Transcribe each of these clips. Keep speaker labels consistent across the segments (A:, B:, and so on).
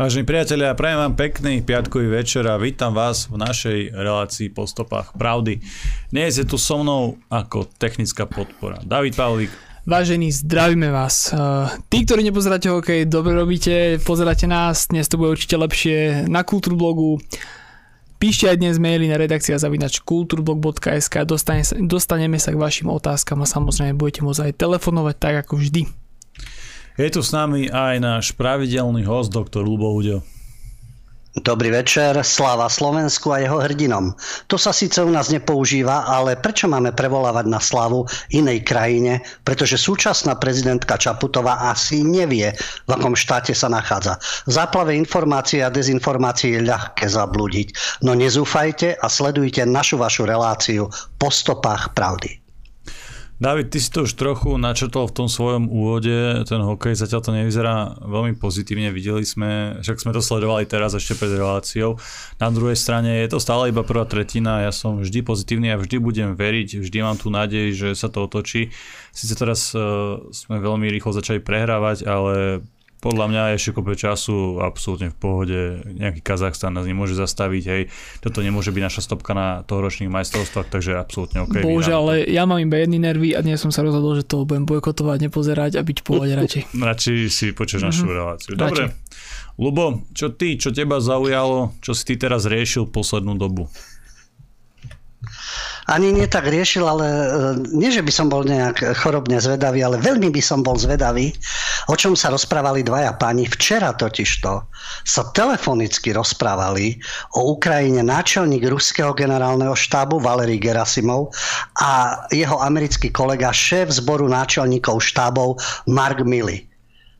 A: Vážení priatelia, prajem vám pekný piatkový večer a vítam vás v našej relácii po stopách pravdy. Dnes je tu so mnou ako technická podpora David Pavlík.
B: Vážení, zdravíme vás. Eh, tí, ktorí nepozeráte hokej, dobre robíte, pozeráte nás, dnes to bude určite lepšie na Kultúrblogu. Píšte aj dnes maily na redakcia zavinač kulturblog.sk, dostane, dostaneme sa k vašim otázkam a samozrejme budete môcť aj telefonovať tak ako vždy.
A: Je tu s nami aj náš pravidelný host, doktor Lubo Uďo.
C: Dobrý večer, sláva Slovensku a jeho hrdinom. To sa síce u nás nepoužíva, ale prečo máme prevolávať na slavu inej krajine? Pretože súčasná prezidentka Čaputová asi nevie, v akom štáte sa nachádza. V záplave informácií a dezinformácií je ľahké zablúdiť. No nezúfajte a sledujte našu vašu reláciu po stopách pravdy.
A: David, ty si to už trochu načrtol v tom svojom úvode, ten hokej zatiaľ to nevyzerá veľmi pozitívne, videli sme, však sme to sledovali teraz ešte pred reláciou. Na druhej strane je to stále iba prvá tretina, ja som vždy pozitívny a vždy budem veriť, vždy mám tu nádej, že sa to otočí. Sice teraz uh, sme veľmi rýchlo začali prehrávať, ale podľa mňa ešte kope času absolútne v pohode. Nejaký Kazachstan nás nemôže zastaviť, hej. Toto nemôže byť naša stopka na tohoročných majstrovstvách, takže absolútne OK.
B: Bože, ale ja mám iba jedný nervy a dnes som sa rozhodol, že to budem bojkotovať, nepozerať a byť v pohode radšej.
A: radšej si počuješ našu mm-hmm. reláciu. Dobre. Lubo, čo ty, čo teba zaujalo, čo si ty teraz riešil poslednú dobu?
C: Ani nie tak riešil, ale e, nie, že by som bol nejak chorobne zvedavý, ale veľmi by som bol zvedavý, o čom sa rozprávali dvaja páni. Včera totižto sa telefonicky rozprávali o Ukrajine náčelník ruského generálneho štábu Valery Gerasimov a jeho americký kolega, šéf zboru náčelníkov štábov Mark Milley.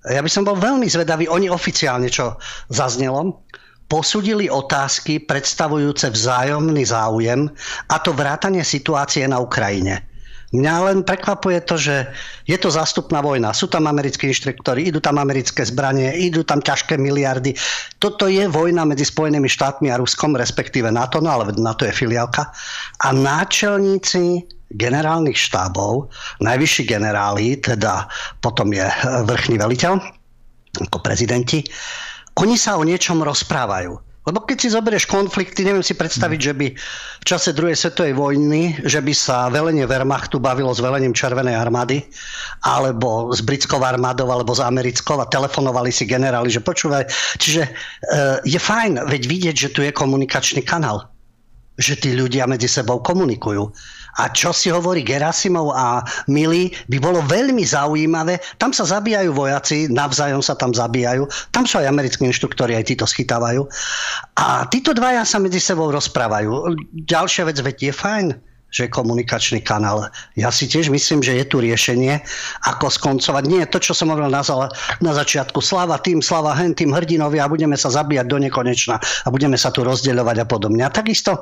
C: Ja by som bol veľmi zvedavý, oni oficiálne, čo zaznelo, posudili otázky predstavujúce vzájomný záujem, a to vrátanie situácie na Ukrajine. Mňa len prekvapuje to, že je to zástupná vojna. Sú tam americkí inštruktori, idú tam americké zbranie, idú tam ťažké miliardy. Toto je vojna medzi Spojenými štátmi a Ruskom, respektíve NATO, no ale NATO je filiálka. A náčelníci generálnych štábov, najvyšší generáli, teda potom je vrchný veliteľ, ako prezidenti, oni sa o niečom rozprávajú. Lebo keď si zoberieš konflikty, neviem si predstaviť, že by v čase druhej svetovej vojny, že by sa velenie Wehrmachtu bavilo s velením Červenej armády, alebo s britskou armádou, alebo s americkou a telefonovali si generáli, že počúvaj. Čiže e, je fajn veď vidieť, že tu je komunikačný kanál. Že tí ľudia medzi sebou komunikujú. A čo si hovorí Gerasimov a Mili, by bolo veľmi zaujímavé. Tam sa zabíjajú vojaci, navzájom sa tam zabíjajú. Tam sú aj americkí inštruktori, aj títo schytávajú. A títo dvaja sa medzi sebou rozprávajú. Ďalšia vec, veď je fajn že komunikačný kanál. Ja si tiež myslím, že je tu riešenie, ako skoncovať. Nie to, čo som hovoril na, na začiatku. Sláva tým, sláva hen, tým hrdinovia a budeme sa zabíjať do nekonečna a budeme sa tu rozdeľovať a podobne. A takisto e,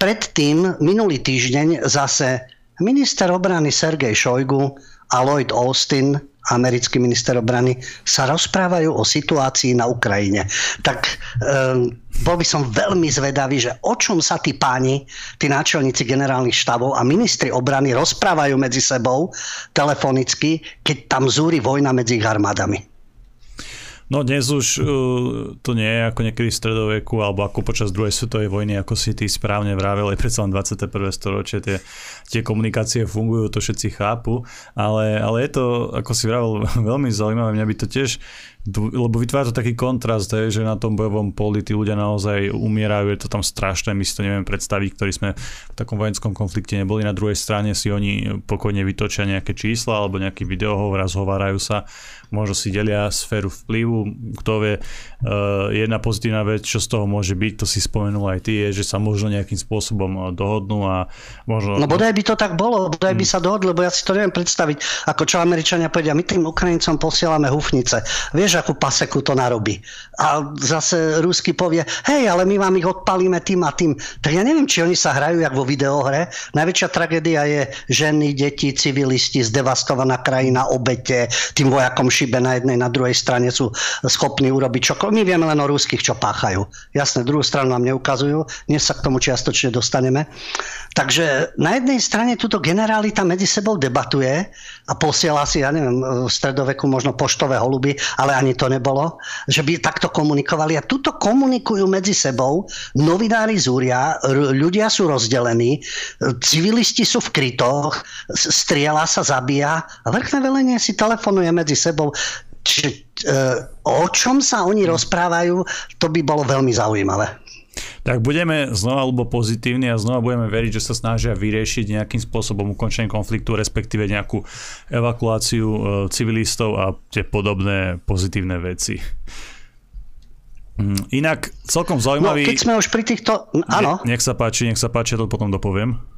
C: predtým, minulý týždeň, zase minister obrany Sergej Šojgu a Lloyd Austin americký minister obrany, sa rozprávajú o situácii na Ukrajine. Tak um, bol by som veľmi zvedavý, že o čom sa tí páni, tí náčelníci generálnych štábov a ministri obrany rozprávajú medzi sebou telefonicky, keď tam zúri vojna medzi ich armádami.
A: No dnes už uh, to nie je ako niekedy v stredoveku alebo ako počas druhej svetovej vojny, ako si ty správne vravel, aj predsa len 21. storočie tie, tie komunikácie fungujú, to všetci chápu, ale, ale je to, ako si vravel, veľmi zaujímavé, mňa by to tiež lebo vytvára to taký kontrast, hej, že na tom bojovom poli tí ľudia naozaj umierajú, je to tam strašné, my si to neviem predstaviť, ktorí sme v takom vojenskom konflikte neboli. Na druhej strane si oni pokojne vytočia nejaké čísla alebo nejaký videohovor a zhovárajú sa možno si delia sféru vplyvu, kto vie. Uh, jedna pozitívna vec, čo z toho môže byť, to si spomenul aj ty, je, že sa možno nejakým spôsobom eh, dohodnú a možno...
C: No bodaj by to tak bolo, bodaj by hmm. sa dohodli, lebo ja si to neviem predstaviť, ako čo Američania povedia, my tým Ukrajincom posielame hufnice. Vieš, akú paseku to narobí. A zase Rusky povie, hej, ale my vám ich odpalíme tým a tým. Tak ja neviem, či oni sa hrajú jak vo videohre. Najväčšia tragédia je ženy, deti, civilisti, zdevastovaná krajina, obete, tým vojakom šibe na jednej, na druhej strane sú schopní urobiť čokoľvek. My vieme len o ruských, čo páchajú. Jasné, druhú stranu nám neukazujú, dnes sa k tomu čiastočne dostaneme. Takže na jednej strane túto generálita medzi sebou debatuje, a posiela si, ja neviem, v stredoveku možno poštové holuby, ale ani to nebolo, že by takto komunikovali. A tuto komunikujú medzi sebou, novinári zúria, ľudia sú rozdelení, civilisti sú v krytoch, striela sa, zabíja a vrchné velenie si telefonuje medzi sebou. Čiže e, o čom sa oni rozprávajú, to by bolo veľmi zaujímavé.
A: Tak budeme znova alebo pozitívni a znova budeme veriť, že sa snažia vyriešiť nejakým spôsobom ukončenie konfliktu, respektíve nejakú evakuáciu e, civilistov a tie podobné pozitívne veci. Mm, inak celkom zaujímavý...
C: No, keď sme už pri týchto... Áno.
A: nech sa páči, nech sa páči, ja to potom dopoviem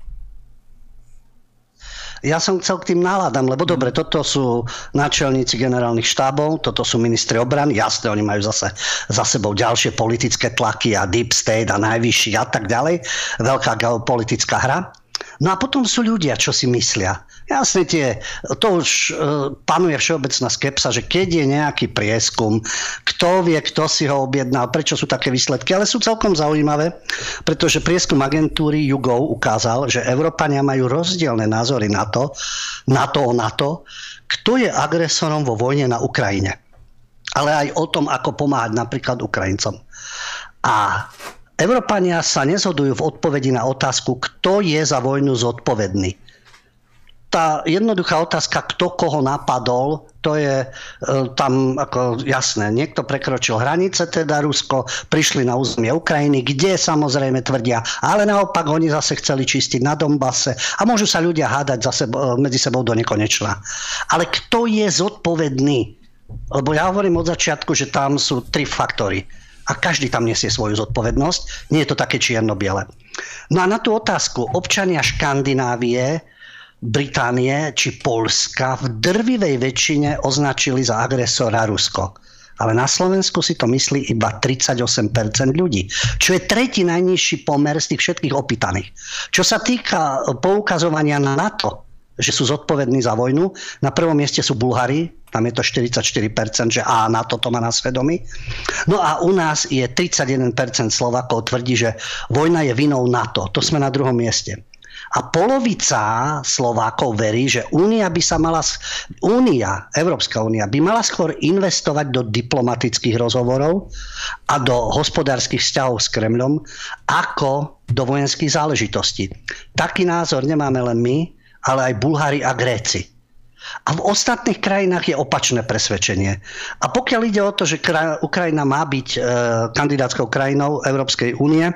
C: ja som chcel k tým náladám, lebo dobre, toto sú náčelníci generálnych štábov, toto sú ministri obrany, jasne, oni majú zase za sebou ďalšie politické tlaky a deep state a najvyšší a tak ďalej. Veľká geopolitická hra. No a potom sú ľudia, čo si myslia. Jasne tie, to už uh, panuje všeobecná skepsa, že keď je nejaký prieskum, kto vie, kto si ho objednal, prečo sú také výsledky, ale sú celkom zaujímavé, pretože prieskum agentúry Jugov ukázal, že Európania majú rozdielne názory na to, na to o NATO, kto je agresorom vo vojne na Ukrajine. Ale aj o tom, ako pomáhať napríklad Ukrajincom. A Európania sa nezhodujú v odpovedi na otázku, kto je za vojnu zodpovedný tá jednoduchá otázka, kto koho napadol, to je e, tam ako jasné. Niekto prekročil hranice, teda Rusko, prišli na územie Ukrajiny, kde samozrejme tvrdia, ale naopak oni zase chceli čistiť na Dombase a môžu sa ľudia hádať zase medzi sebou do nekonečna. Ale kto je zodpovedný? Lebo ja hovorím od začiatku, že tam sú tri faktory a každý tam nesie svoju zodpovednosť. Nie je to také čierno-biele. No a na tú otázku občania Škandinávie Británie či Polska v drvivej väčšine označili za agresora Rusko. Ale na Slovensku si to myslí iba 38% ľudí, čo je tretí najnižší pomer z tých všetkých opýtaných. Čo sa týka poukazovania na NATO, že sú zodpovední za vojnu, na prvom mieste sú Bulhári, tam je to 44%, že a NATO to má na svedomí. No a u nás je 31% Slovakov tvrdí, že vojna je vinou NATO. To sme na druhom mieste. A polovica Slovákov verí, že Únia by sa mala, Únia, Európska únia by mala skôr investovať do diplomatických rozhovorov a do hospodárskych vzťahov s Kremľom ako do vojenských záležitostí. Taký názor nemáme len my, ale aj Bulhári a Gréci. A v ostatných krajinách je opačné presvedčenie. A pokiaľ ide o to, že Ukrajina má byť e, kandidátskou krajinou Európskej únie,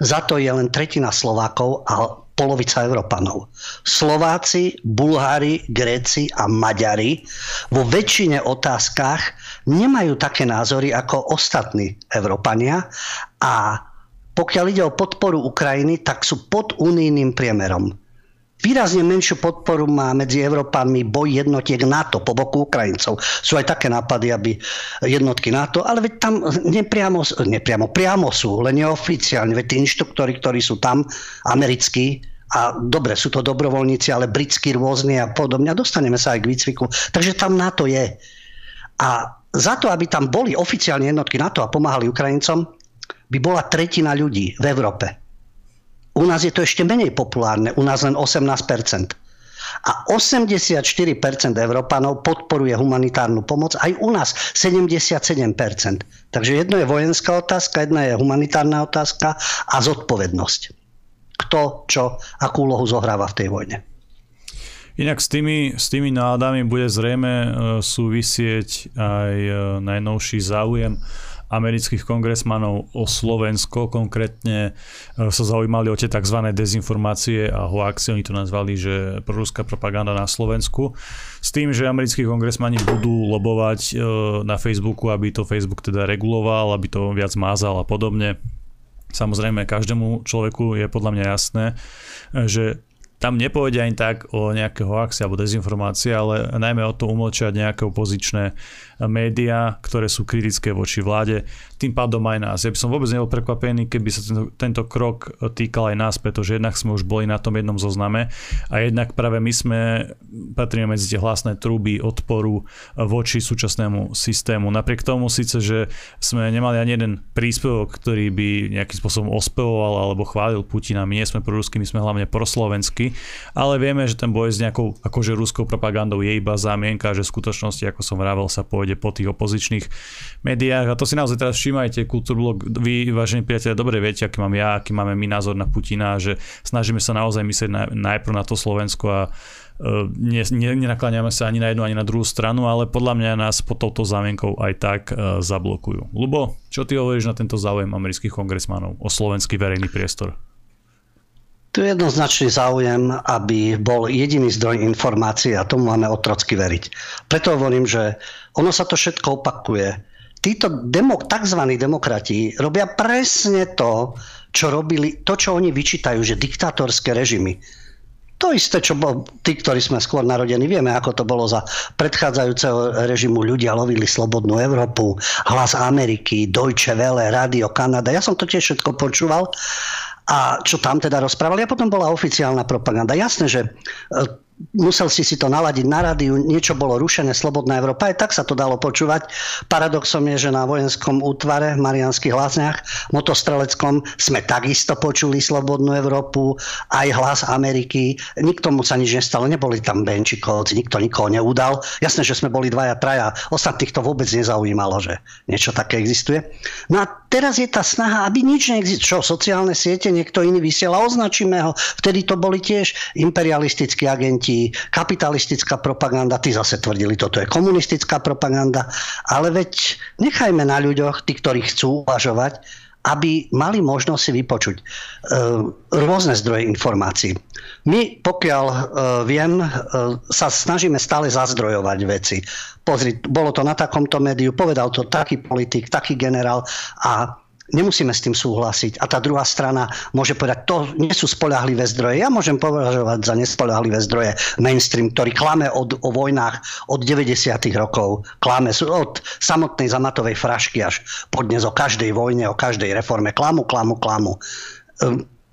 C: za to je len tretina Slovákov a polovica Európanov. Slováci, Bulhári, Gréci a Maďari vo väčšine otázkach nemajú také názory ako ostatní Európania a pokiaľ ide o podporu Ukrajiny, tak sú pod unijným priemerom. Výrazne menšiu podporu má medzi Európanmi boj jednotiek NATO po boku Ukrajincov. Sú aj také nápady, aby jednotky NATO, ale veď tam nepriamo, nepriamo priamo sú, len neoficiálne. Veď tí inštruktori, ktorí sú tam, americkí, a dobre, sú to dobrovoľníci, ale britskí rôzne a podobne. A dostaneme sa aj k výcviku. Takže tam NATO je. A za to, aby tam boli oficiálne jednotky NATO a pomáhali Ukrajincom, by bola tretina ľudí v Európe u nás je to ešte menej populárne, u nás len 18%. A 84% Európanov podporuje humanitárnu pomoc, aj u nás 77%. Takže jedno je vojenská otázka, jedna je humanitárna otázka a zodpovednosť. Kto, čo, akú úlohu zohráva v tej vojne.
A: Inak s tými, s tými nádami bude zrejme e, súvisieť aj e, najnovší záujem amerických kongresmanov o Slovensko, konkrétne e, sa zaujímali o tie tzv. dezinformácie a hoaxy, oni to nazvali, že proruská propaganda na Slovensku, s tým, že americkí kongresmani budú lobovať e, na Facebooku, aby to Facebook teda reguloval, aby to viac mázal a podobne. Samozrejme, každému človeku je podľa mňa jasné, e, že tam nepovedia ani tak o nejaké hoaxy alebo dezinformácie, ale najmä o to umlčať nejaké opozičné médiá, ktoré sú kritické voči vláde, tým pádom aj nás. Ja by som vôbec nebol prekvapený, keby sa tento, tento krok týkal aj nás, pretože jednak sme už boli na tom jednom zozname a jednak práve my sme patríme medzi tie hlasné trúby odporu voči súčasnému systému. Napriek tomu síce, že sme nemali ani jeden príspevok, ktorý by nejakým spôsobom ospevoval alebo chválil Putina, my nie sme proruskí, my sme hlavne proslovenskí, ale vieme, že ten boj s nejakou akože ruskou propagandou je iba zámienka, že v skutočnosti, ako som vravel, sa pôjde po tých opozičných médiách a to si naozaj teraz všímajte, Kultúrblog, vy, vážení priatelia, dobre viete, aký mám ja, aký máme my názor na Putina, že snažíme sa naozaj myslieť na, najprv na to Slovensko a ne, nenakláňame sa ani na jednu, ani na druhú stranu, ale podľa mňa nás pod touto zámienkou aj tak uh, zablokujú. Lubo, čo ty hovoríš na tento záujem amerických kongresmanov o slovenský verejný priestor?
C: Tu je jednoznačný záujem, aby bol jediný zdroj informácií a tomu máme otrocky veriť. Preto hovorím, že ono sa to všetko opakuje títo demo, tzv. demokrati robia presne to, čo robili, to, čo oni vyčítajú, že diktátorské režimy. To isté, čo bol tí, ktorí sme skôr narodení, vieme, ako to bolo za predchádzajúceho režimu. Ľudia lovili Slobodnú Európu, Hlas Ameriky, Deutsche Welle, Radio Kanada. Ja som to tiež všetko počúval. A čo tam teda rozprávali? A potom bola oficiálna propaganda. Jasné, že e, musel si si to naladiť na rádiu, niečo bolo rušené, Slobodná Európa, aj tak sa to dalo počúvať. Paradoxom je, že na vojenskom útvare v Marianských hlasniach, motostreleckom, sme takisto počuli Slobodnú Európu, aj hlas Ameriky. Nikto mu sa nič nestalo, neboli tam Benčikovci, nikto nikoho neudal. Jasné, že sme boli dvaja, traja, ostatných to vôbec nezaujímalo, že niečo také existuje. No a teraz je tá snaha, aby nič neexistuje. Čo, sociálne siete, niekto iný vysiela, označíme ho. Vtedy to boli tiež imperialistickí agenti agenti, kapitalistická propaganda, tí zase tvrdili, toto je komunistická propaganda, ale veď nechajme na ľuďoch, tí, ktorí chcú uvažovať, aby mali možnosť si vypočuť e, rôzne zdroje informácií. My, pokiaľ e, viem, e, sa snažíme stále zazdrojovať veci. Pozri, bolo to na takomto médiu, povedal to taký politik, taký generál a nemusíme s tým súhlasiť. A tá druhá strana môže povedať, to nie sú spolahlivé zdroje. Ja môžem považovať za nespolahlivé zdroje mainstream, ktorý klame od, o vojnách od 90. rokov. Klame od samotnej zamatovej frašky až podnes o každej vojne, o každej reforme. Klamu, klamu, klamu.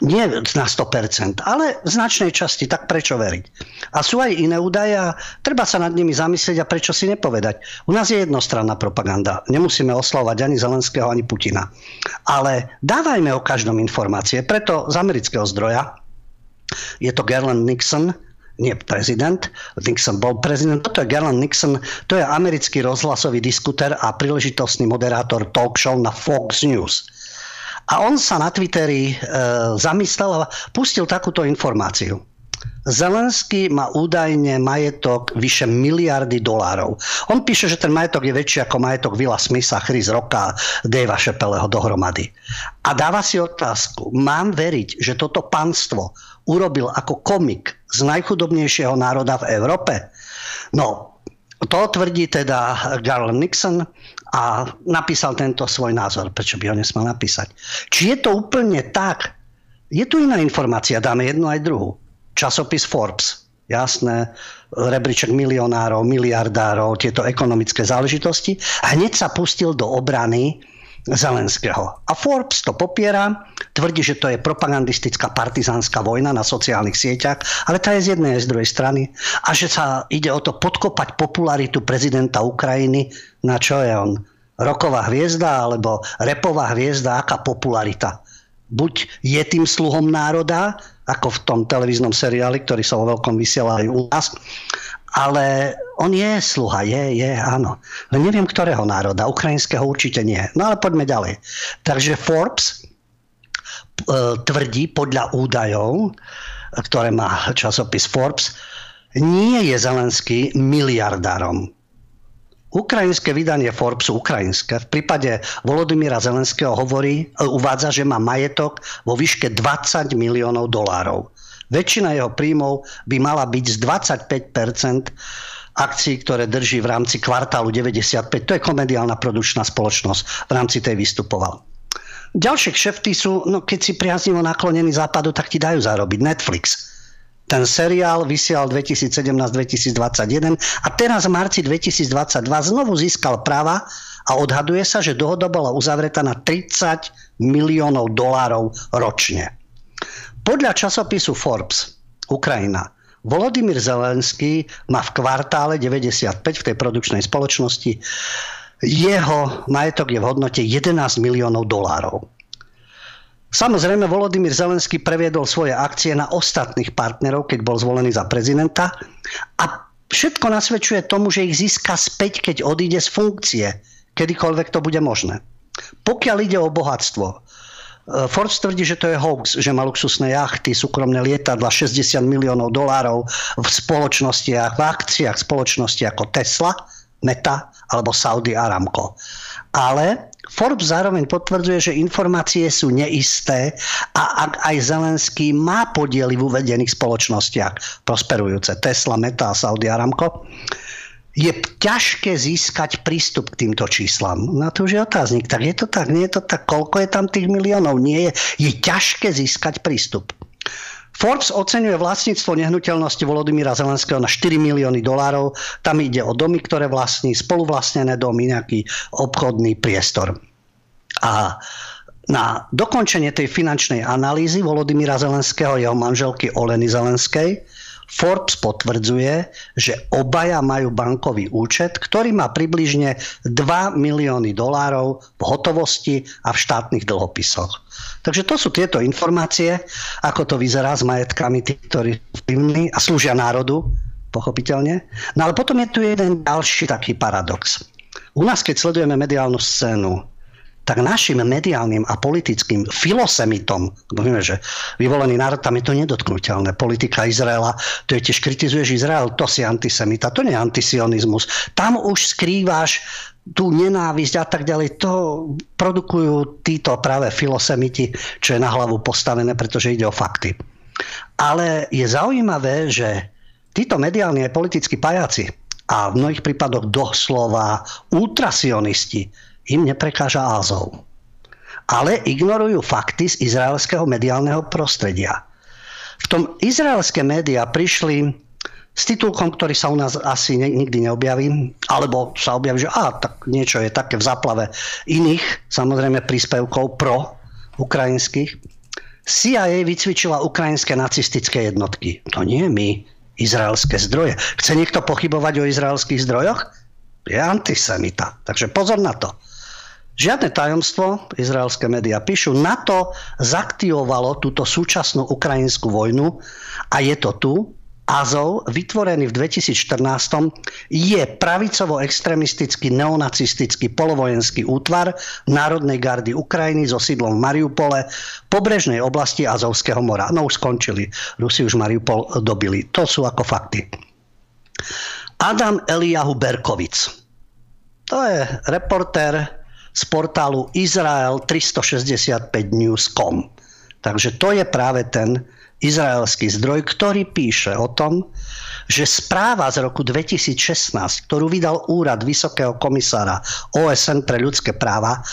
C: Nie na 100%, ale v značnej časti, tak prečo veriť? A sú aj iné údaje a treba sa nad nimi zamyslieť a prečo si nepovedať. U nás je jednostranná propaganda. Nemusíme oslovať ani Zelenského, ani Putina. Ale dávajme o každom informácie. Preto z amerického zdroja je to Gerland Nixon, nie prezident, Nixon bol prezident, toto je Gerland Nixon, to je americký rozhlasový diskuter a príležitostný moderátor talk show na Fox News. A on sa na Twitteri e, zamyslel a pustil takúto informáciu. Zelenský má údajne majetok vyše miliardy dolárov. On píše, že ten majetok je väčší ako majetok Vila Smitha, Chris Rocka, Davea Šepeleho dohromady. A dáva si otázku, mám veriť, že toto panstvo urobil ako komik z najchudobnejšieho národa v Európe? No, to tvrdí teda Garland Nixon a napísal tento svoj názor. Prečo by ho nesmal napísať? Či je to úplne tak? Je tu iná informácia, dáme jednu aj druhú. Časopis Forbes, jasné, rebríček milionárov, miliardárov, tieto ekonomické záležitosti. A hneď sa pustil do obrany Zelenského. A Forbes to popiera, tvrdí, že to je propagandistická partizánska vojna na sociálnych sieťach, ale tá je z jednej aj z druhej strany. A že sa ide o to podkopať popularitu prezidenta Ukrajiny na čo je on? Roková hviezda alebo repová hviezda, aká popularita? Buď je tým sluhom národa, ako v tom televíznom seriáli, ktorý sa vo veľkom vysiela aj u nás, ale on je sluha, je, je, áno. Len neviem, ktorého národa. Ukrajinského určite nie. No ale poďme ďalej. Takže Forbes e, tvrdí podľa údajov, ktoré má časopis Forbes, nie je Zelenský miliardárom. Ukrajinské vydanie Forbesu, ukrajinské, v prípade Volodymyra Zelenského hovorí, e, uvádza, že má majetok vo výške 20 miliónov dolárov. Väčšina jeho príjmov by mala byť z 25% akcií, ktoré drží v rámci kvartálu 95. To je komediálna produkčná spoločnosť. V rámci tej vystupoval. Ďalšie kšefty sú, no keď si priaznivo naklonený západu, tak ti dajú zarobiť. Netflix Ten seriál vysielal 2017-2021 a teraz v marci 2022 znovu získal práva a odhaduje sa, že dohoda bola uzavretá na 30 miliónov dolárov ročne. Podľa časopisu Forbes Ukrajina Volodymyr Zelenský má v kvartále 95 v tej produkčnej spoločnosti jeho majetok je v hodnote 11 miliónov dolárov. Samozrejme, Volodymyr Zelenský previedol svoje akcie na ostatných partnerov, keď bol zvolený za prezidenta a všetko nasvedčuje tomu, že ich získa späť, keď odíde z funkcie, kedykoľvek to bude možné. Pokiaľ ide o bohatstvo, e, Forbes tvrdí, že to je hoax, že má luxusné jachty, súkromné lietadla, 60 miliónov dolárov v spoločnostiach, v akciách spoločnosti ako Tesla, Meta alebo Saudi Aramco. Ale Forbes zároveň potvrdzuje, že informácie sú neisté a ak aj Zelenský má podiely v uvedených spoločnostiach, prosperujúce Tesla, Meta a Saudi Aramco, je ťažké získať prístup k týmto číslam. Na to už je otáznik. Tak je to tak, nie je to tak, koľko je tam tých miliónov? Nie je. Je ťažké získať prístup. Forbes oceňuje vlastníctvo nehnuteľnosti Volodymyra Zelenského na 4 milióny dolárov. Tam ide o domy, ktoré vlastní, spoluvlastnené domy, nejaký obchodný priestor. A na dokončenie tej finančnej analýzy Volodymyra Zelenského jeho manželky Oleny Zelenskej Forbes potvrdzuje, že obaja majú bankový účet, ktorý má približne 2 milióny dolárov v hotovosti a v štátnych dlhopisoch. Takže to sú tieto informácie, ako to vyzerá s majetkami tých, ktorí vplyvní a slúžia národu, pochopiteľne. No ale potom je tu jeden ďalší taký paradox. U nás, keď sledujeme mediálnu scénu, tak našim mediálnym a politickým filosemitom, vieme, že vyvolený národ, tam je to nedotknutelné. Politika Izraela, to je tiež kritizuješ Izrael, to si antisemita, to nie je antisionizmus. Tam už skrývaš tú nenávisť a tak ďalej. To produkujú títo práve filosemiti, čo je na hlavu postavené, pretože ide o fakty. Ale je zaujímavé, že títo mediálni aj politickí pajaci a v mnohých prípadoch doslova ultrasionisti im neprekáža Azov. Ale ignorujú fakty z izraelského mediálneho prostredia. V tom izraelské médiá prišli s titulkom, ktorý sa u nás asi nikdy neobjaví, alebo sa objaví, že á, tak niečo je také v záplave iných, samozrejme príspevkov pro ukrajinských. CIA vycvičila ukrajinské nacistické jednotky. To nie my, izraelské zdroje. Chce niekto pochybovať o izraelských zdrojoch? Je antisemita. Takže pozor na to. Žiadne tajomstvo, izraelské médiá píšu, NATO zaktivovalo túto súčasnú ukrajinskú vojnu a je to tu. Azov, vytvorený v 2014, je pravicovo-extremistický neonacistický polovojenský útvar Národnej gardy Ukrajiny so sídlom v Mariupole, pobrežnej oblasti Azovského mora. No už skončili. Rusi už Mariupol dobili. To sú ako fakty. Adam Eliahu Berkovic. To je reportér z portálu Izrael 365news.com. Takže to je práve ten izraelský zdroj, ktorý píše o tom, že správa z roku 2016, ktorú vydal úrad Vysokého komisára OSN pre ľudské práva,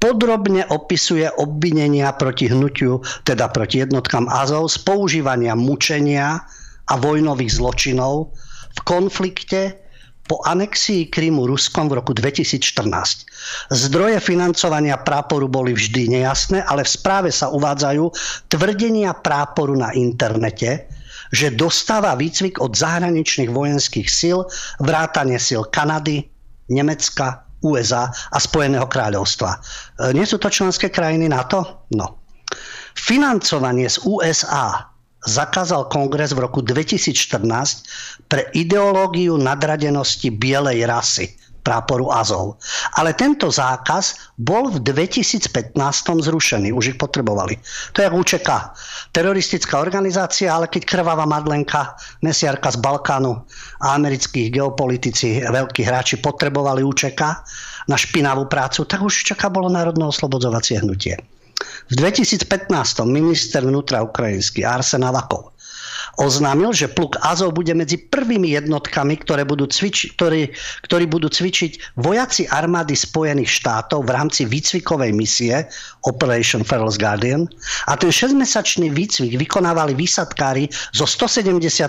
C: podrobne opisuje obvinenia proti hnutiu, teda proti jednotkám Azov z používania mučenia a vojnových zločinov v konflikte po anexii Krymu Ruskom v roku 2014. Zdroje financovania práporu boli vždy nejasné, ale v správe sa uvádzajú tvrdenia práporu na internete, že dostáva výcvik od zahraničných vojenských síl, vrátanie síl Kanady, Nemecka, USA a Spojeného kráľovstva. E, nie sú to členské krajiny NATO? No. Financovanie z USA zakázal kongres v roku 2014 pre ideológiu nadradenosti bielej rasy práporu Azov. Ale tento zákaz bol v 2015 zrušený, už ich potrebovali. To je UČK, teroristická organizácia, ale keď krvavá Madlenka, mesiarka z Balkánu a amerických geopolitici, veľkí hráči potrebovali UČK na špinavú prácu, tak už UČK bolo národno oslobodzovacie hnutie. V 2015 minister vnútra ukrajinský Arsen Avakov oznámil, že pluk Azov bude medzi prvými jednotkami, ktoré budú cviči, ktorí, ktorí budú cvičiť vojaci armády Spojených štátov v rámci výcvikovej misie Operation Fearless Guardian. A ten 6-mesačný výcvik vykonávali výsadkári zo 173.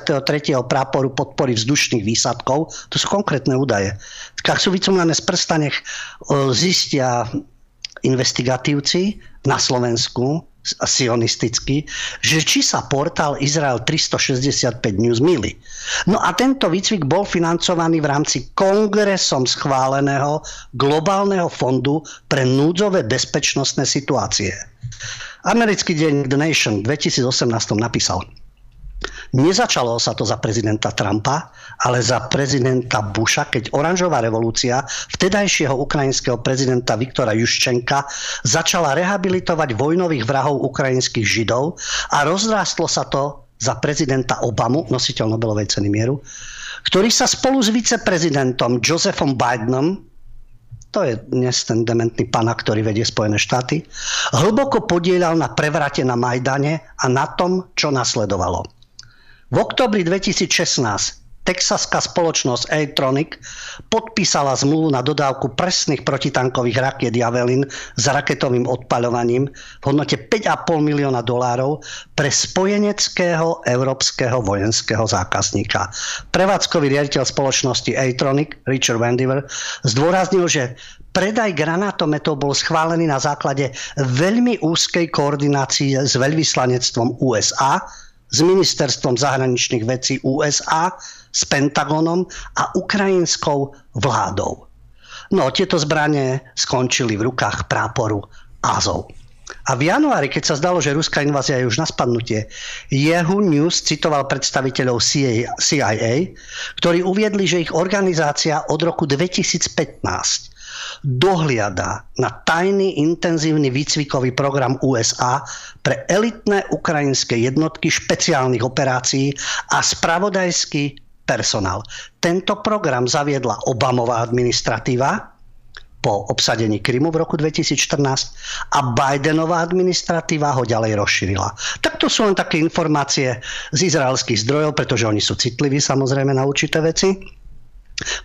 C: práporu podpory vzdušných výsadkov. To sú konkrétne údaje. Ak sú vycumlané z prstanech, zistia investigatívci na Slovensku, sionistický, že či sa portál Izrael 365 News mili. No a tento výcvik bol financovaný v rámci kongresom schváleného globálneho fondu pre núdzové bezpečnostné situácie. Americký deň The Nation v 2018 napísal – Nezačalo sa to za prezidenta Trumpa, ale za prezidenta Busha, keď oranžová revolúcia vtedajšieho ukrajinského prezidenta Viktora Juščenka začala rehabilitovať vojnových vrahov ukrajinských židov a rozrástlo sa to za prezidenta Obamu, nositeľ Nobelovej ceny mieru, ktorý sa spolu s viceprezidentom Josephom Bidenom to je dnes ten dementný pana, ktorý vedie Spojené štáty, hlboko podielal na prevrate na Majdane a na tom, čo nasledovalo. V oktobri 2016 texaská spoločnosť Aetronic podpísala zmluvu na dodávku presných protitankových rakiet Javelin s raketovým odpaľovaním v hodnote 5,5 milióna dolárov pre spojeneckého európskeho vojenského zákazníka. Prevádzkový riaditeľ spoločnosti Aetronic, Richard Vandiver, zdôraznil, že predaj granátometov bol schválený na základe veľmi úzkej koordinácie s veľvyslanectvom USA s ministerstvom zahraničných vecí USA, s Pentagonom a ukrajinskou vládou. No, tieto zbranie skončili v rukách práporu Azov. A v januári, keď sa zdalo, že ruská invázia je už na spadnutie, Yahoo News citoval predstaviteľov CIA, ktorí uviedli, že ich organizácia od roku 2015 dohliada na tajný intenzívny výcvikový program USA pre elitné ukrajinské jednotky špeciálnych operácií a spravodajský personál. Tento program zaviedla Obamová administratíva po obsadení Krymu v roku 2014 a Bidenová administratíva ho ďalej rozšírila. Tak to sú len také informácie z izraelských zdrojov, pretože oni sú citliví samozrejme na určité veci,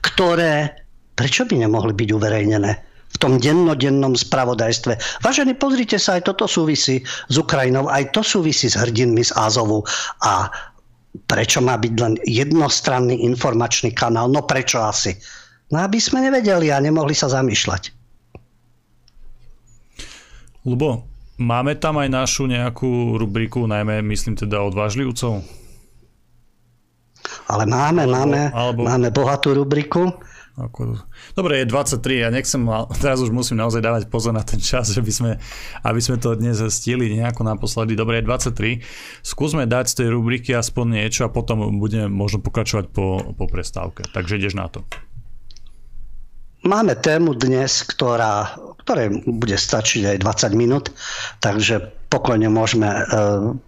C: ktoré Prečo by nemohli byť uverejnené? v tom dennodennom spravodajstve. Vážení, pozrite sa, aj toto súvisí s Ukrajinou, aj to súvisí s hrdinmi z Azovu. A prečo má byť len jednostranný informačný kanál? No prečo asi? No aby sme nevedeli a nemohli sa zamýšľať.
A: Lubo, máme tam aj našu nejakú rubriku, najmä myslím teda odvážlivcov?
C: Ale máme, alebo, máme, alebo... máme bohatú rubriku.
A: Ako... Dobre, je 23, ja nechcem, teraz už musím naozaj dávať pozor na ten čas, že by sme, aby sme to dnes stili nejako naposledy. Dobre, je 23. Skúsme dať z tej rubriky aspoň niečo a potom budeme možno pokračovať po, po prestávke. Takže ideš na to.
C: Máme tému dnes, ktorá, ktoré bude stačiť aj 20 minút, takže pokojne môžeme e,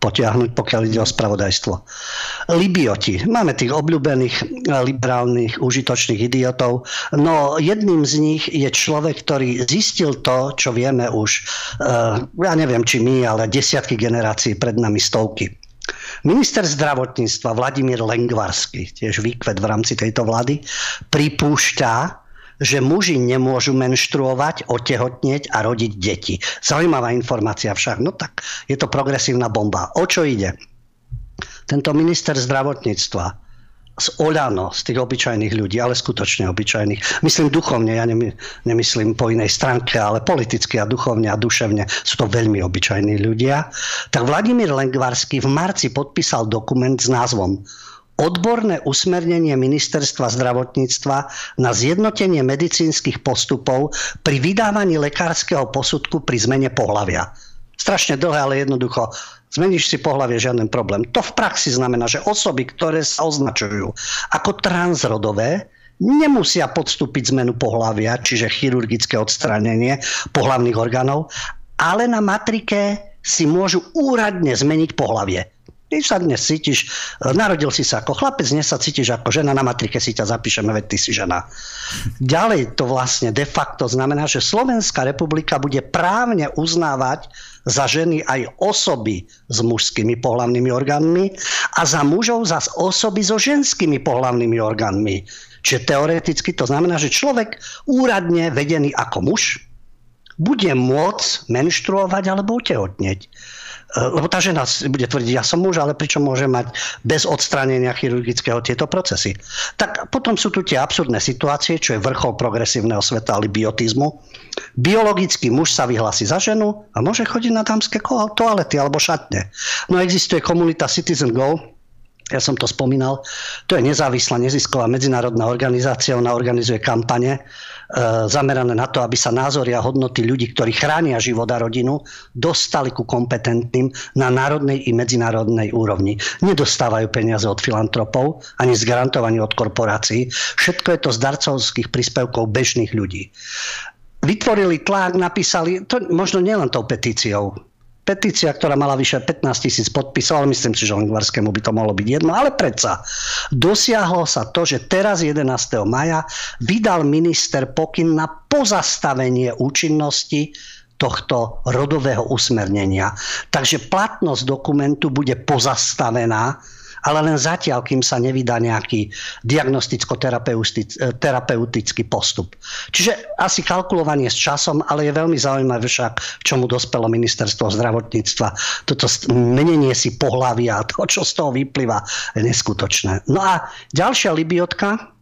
C: potiahnuť, pokiaľ ide o spravodajstvo. Libioti. Máme tých obľúbených e, liberálnych, užitočných idiotov, no jedným z nich je človek, ktorý zistil to, čo vieme už, e, ja neviem, či my, ale desiatky generácií pred nami stovky. Minister zdravotníctva Vladimír Lengvarsky, tiež výkvet v rámci tejto vlády, pripúšťa, že muži nemôžu menštruovať, otehotnieť a rodiť deti. Zaujímavá informácia však. No tak je to progresívna bomba. O čo ide? Tento minister zdravotníctva z Oľano, z tých obyčajných ľudí, ale skutočne obyčajných. Myslím duchovne, ja nemyslím po inej stránke, ale politicky a duchovne a duševne sú to veľmi obyčajní ľudia. Tak Vladimír Lengvarský v marci podpísal dokument s názvom odborné usmernenie ministerstva zdravotníctva na zjednotenie medicínskych postupov pri vydávaní lekárskeho posudku pri zmene pohlavia. Strašne dlhé, ale jednoducho. Zmeníš si pohlavie, žiaden problém. To v praxi znamená, že osoby, ktoré sa označujú ako transrodové, nemusia podstúpiť zmenu pohlavia, čiže chirurgické odstránenie pohlavných orgánov, ale na matrike si môžu úradne zmeniť pohlavie. Ty sa dnes cítiš, narodil si sa ako chlapec, dnes sa cítiš ako žena, na matrike si ťa zapíšeme, veď ty si žena. Ďalej to vlastne de facto znamená, že Slovenská republika bude právne uznávať za ženy aj osoby s mužskými pohlavnými orgánmi a za mužov za osoby so ženskými pohlavnými orgánmi. Čiže teoreticky to znamená, že človek úradne vedený ako muž bude môcť menštruovať alebo utehotneť. E, lebo tá žena bude tvrdiť, ja som muž, ale pričom môže mať bez odstránenia chirurgického tieto procesy. Tak potom sú tu tie absurdné situácie, čo je vrchol progresívneho sveta biotizmu. Biologický muž sa vyhlási za ženu a môže chodiť na dámske toalety alebo šatne. No existuje komunita Citizen Go, ja som to spomínal, to je nezávislá nezisková medzinárodná organizácia, ona organizuje kampane, zamerané na to, aby sa názory a hodnoty ľudí, ktorí chránia život a rodinu, dostali ku kompetentným na národnej i medzinárodnej úrovni. Nedostávajú peniaze od filantropov ani z garantovaní od korporácií. Všetko je to z darcovských príspevkov bežných ľudí vytvorili tlak, napísali, to možno nielen tou petíciou, petícia, ktorá mala vyše 15 tisíc podpisov, ale myslím si, že Lengvarskému by to mohlo byť jedno, ale predsa dosiahlo sa to, že teraz 11. maja vydal minister pokyn na pozastavenie účinnosti tohto rodového usmernenia. Takže platnosť dokumentu bude pozastavená ale len zatiaľ, kým sa nevydá nejaký diagnosticko-terapeutický postup. Čiže asi kalkulovanie s časom, ale je veľmi zaujímavé však, čomu dospelo ministerstvo zdravotníctva. Toto menenie si pohlavia a to, čo z toho vyplýva, je neskutočné. No a ďalšia libiotka,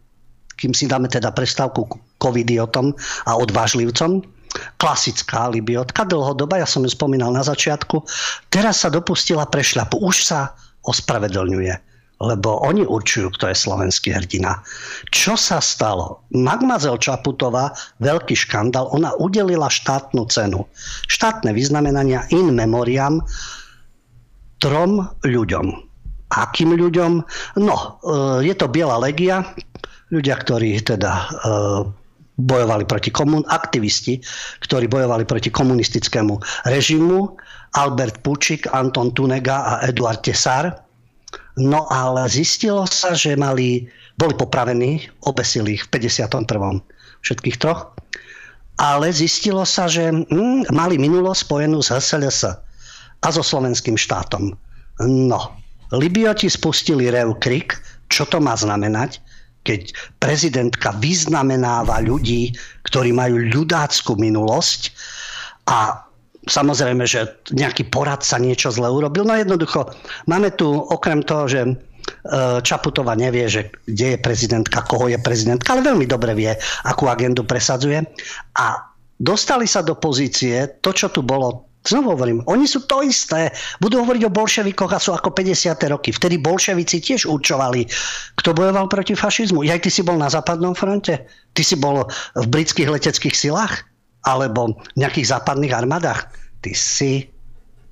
C: kým si dáme teda prestávku covidiotom a odvážlivcom, klasická libiotka, dlhodoba, ja som ju spomínal na začiatku, teraz sa dopustila prešľapu. Už sa ospravedlňuje. Lebo oni určujú, kto je slovenský hrdina. Čo sa stalo? Magmazel Čaputová, veľký škandál, ona udelila štátnu cenu. Štátne vyznamenania in memoriam trom ľuďom. Akým ľuďom? No, e, je to Biela legia, ľudia, ktorí teda e, bojovali proti komun, aktivisti, ktorí bojovali proti komunistickému režimu, Albert Pučik, Anton Tunega a Eduard Tesar. No ale zistilo sa, že mali, boli popravení, obesili ich v 51. všetkých troch. Ale zistilo sa, že hm, mali minulosť spojenú s HSLS a so slovenským štátom. No, Libioti spustili Rev Krik, čo to má znamenať, keď prezidentka vyznamenáva ľudí, ktorí majú ľudácku minulosť a samozrejme, že nejaký poradca niečo zle urobil. No jednoducho, máme tu okrem toho, že e, Čaputová nevie, že kde je prezidentka, koho je prezidentka, ale veľmi dobre vie, akú agendu presadzuje. A dostali sa do pozície, to, čo tu bolo, znovu hovorím, oni sú to isté. Budú hovoriť o bolševikoch a sú ako 50. roky. Vtedy bolševici tiež určovali, kto bojoval proti fašizmu. Ja, ty si bol na západnom fronte? Ty si bol v britských leteckých silách? alebo nejakých západných armádach. Ty si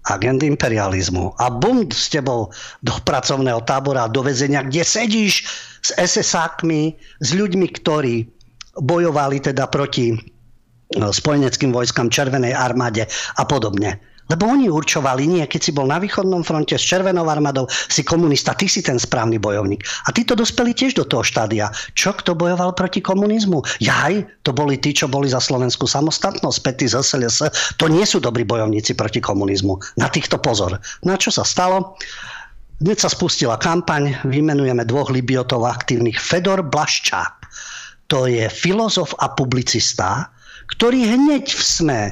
C: agent imperializmu. A bum s tebou do pracovného tábora, do väzenia, kde sedíš s SS-ákmi, s ľuďmi, ktorí bojovali teda proti spojeneckým vojskám, Červenej armáde a podobne. Lebo oni určovali, nie, keď si bol na východnom fronte s Červenou armádou, si komunista, ty si ten správny bojovník. A tí to dospeli tiež do toho štádia. Čo, kto bojoval proti komunizmu? Jaj, to boli tí, čo boli za slovenskú samostatnosť, Pety z SLS. To nie sú dobrí bojovníci proti komunizmu. Na týchto pozor. No a čo sa stalo? Dnes sa spustila kampaň, vymenujeme dvoch libiotov aktívnych. Fedor Blaščák, to je filozof a publicista, ktorý hneď v SME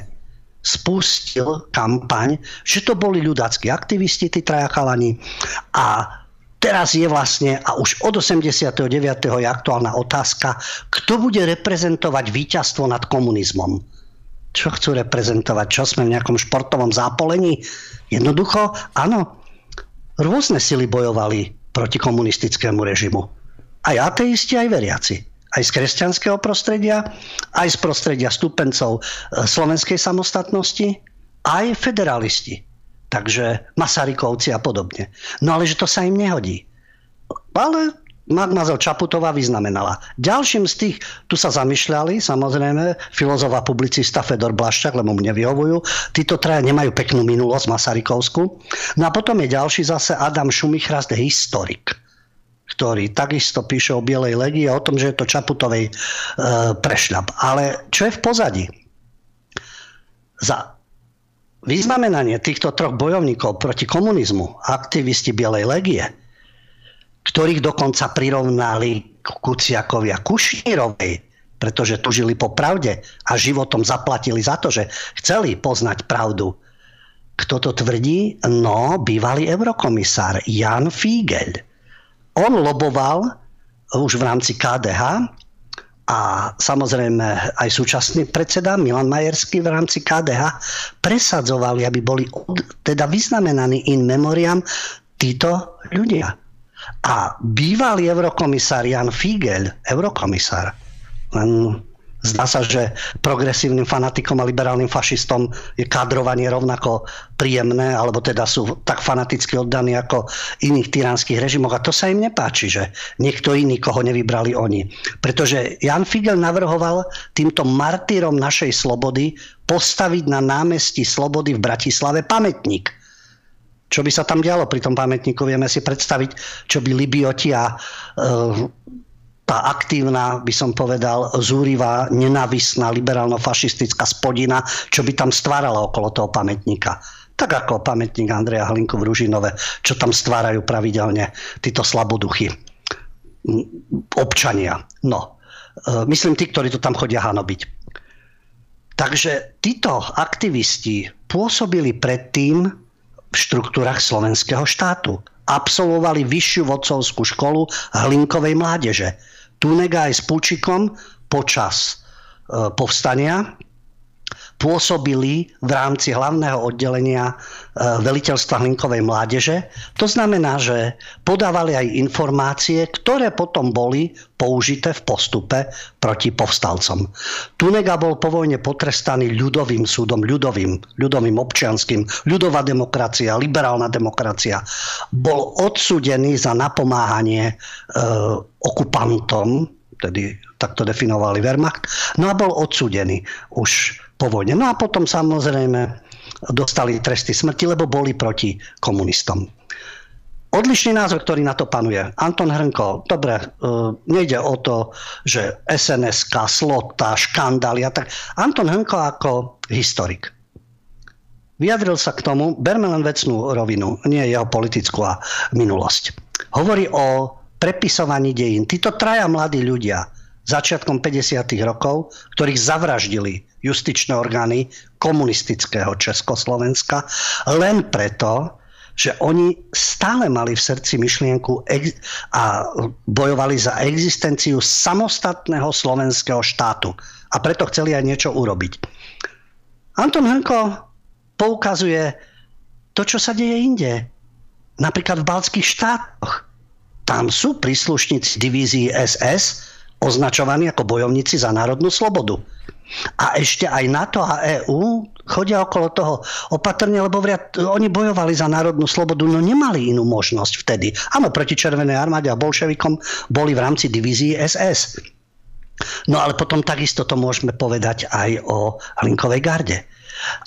C: spustil kampaň, že to boli ľudáckí aktivisti, tí traja chalani a teraz je vlastne, a už od 89. je aktuálna otázka, kto bude reprezentovať víťazstvo nad komunizmom. Čo chcú reprezentovať? Čo sme v nejakom športovom zápolení? Jednoducho, áno, rôzne sily bojovali proti komunistickému režimu. Aj ateisti, aj veriaci aj z kresťanského prostredia, aj z prostredia stupencov e, slovenskej samostatnosti, aj federalisti. Takže Masarykovci a podobne. No ale že to sa im nehodí. Ale Magmazel Čaputová vyznamenala. Ďalším z tých, tu sa zamýšľali, samozrejme, filozof a publicista Fedor Blaščak, lebo mu nevyhovujú. Títo traja nemajú peknú minulosť Masarykovskú. No a potom je ďalší zase Adam Šumichrast, historik ktorý takisto píše o Bielej legii a o tom, že je to Čaputovej e, prešľap. Ale čo je v pozadí? Za vyznamenanie týchto troch bojovníkov proti komunizmu, aktivisti Bielej legie, ktorých dokonca prirovnali Kuciakovi a Kušnírovej, pretože tu žili po pravde a životom zaplatili za to, že chceli poznať pravdu. Kto to tvrdí? No, bývalý eurokomisár Jan Fiegel. On loboval už v rámci KDH a samozrejme aj súčasný predseda Milan Majerský v rámci KDH presadzovali, aby boli teda vyznamenaní in memoriam títo ľudia. A bývalý eurokomisár Jan Figel, eurokomisár, zdá sa, že progresívnym fanatikom a liberálnym fašistom je kadrovanie rovnako príjemné, alebo teda sú tak fanaticky oddaní ako iných tyránskych režimov. A to sa im nepáči, že niekto iný, koho nevybrali oni. Pretože Jan Figel navrhoval týmto martýrom našej slobody postaviť na námestí Slobody v Bratislave pamätník čo by sa tam dialo pri tom pamätníku, vieme si predstaviť, čo by Libioti a e, tá aktívna, by som povedal, zúrivá, nenávisná, liberálno-fašistická spodina, čo by tam stvárala okolo toho pamätníka. Tak ako pamätník Andreja Hlinku v Ružinove, čo tam stvárajú pravidelne títo slaboduchy. Občania. No, e, myslím tí, ktorí to tam chodia hanobiť. Takže títo aktivisti pôsobili predtým v štruktúrach slovenského štátu. Absolvovali vyššiu vodcovskú školu hlinkovej mládeže. Tunega aj s Púčikom počas e, povstania pôsobili v rámci hlavného oddelenia veliteľstva Hlinkovej mládeže. To znamená, že podávali aj informácie, ktoré potom boli použité v postupe proti povstalcom. Tunega bol po vojne potrestaný ľudovým súdom, ľudovým, ľudovým občianským, ľudová demokracia, liberálna demokracia. Bol odsudený za napomáhanie e, okupantom, tedy takto definovali Wehrmacht, no a bol odsudený už po vojne. No a potom samozrejme dostali tresty smrti, lebo boli proti komunistom. Odlišný názor, ktorý na to panuje. Anton Hrnko, dobre, e, nejde o to, že SNSK, slota, škandály a tak. Anton Hrnko ako historik. Vyjadril sa k tomu, berme len vecnú rovinu, nie jeho politickú a minulosť. Hovorí o prepisovaní dejín. Títo traja mladí ľudia, začiatkom 50. rokov, ktorých zavraždili justičné orgány komunistického Československa len preto, že oni stále mali v srdci myšlienku a bojovali za existenciu samostatného slovenského štátu. A preto chceli aj niečo urobiť. Anton Hrnko poukazuje to, čo sa deje inde. Napríklad v baltských štátoch. Tam sú príslušníci divízii SS, označovaní ako bojovníci za národnú slobodu. A ešte aj NATO a EÚ chodia okolo toho opatrne, lebo vriad, oni bojovali za národnú slobodu, no nemali inú možnosť vtedy. Áno, proti Červenej armáde a bolševikom boli v rámci divízii SS. No ale potom takisto to môžeme povedať aj o Hlinkovej garde.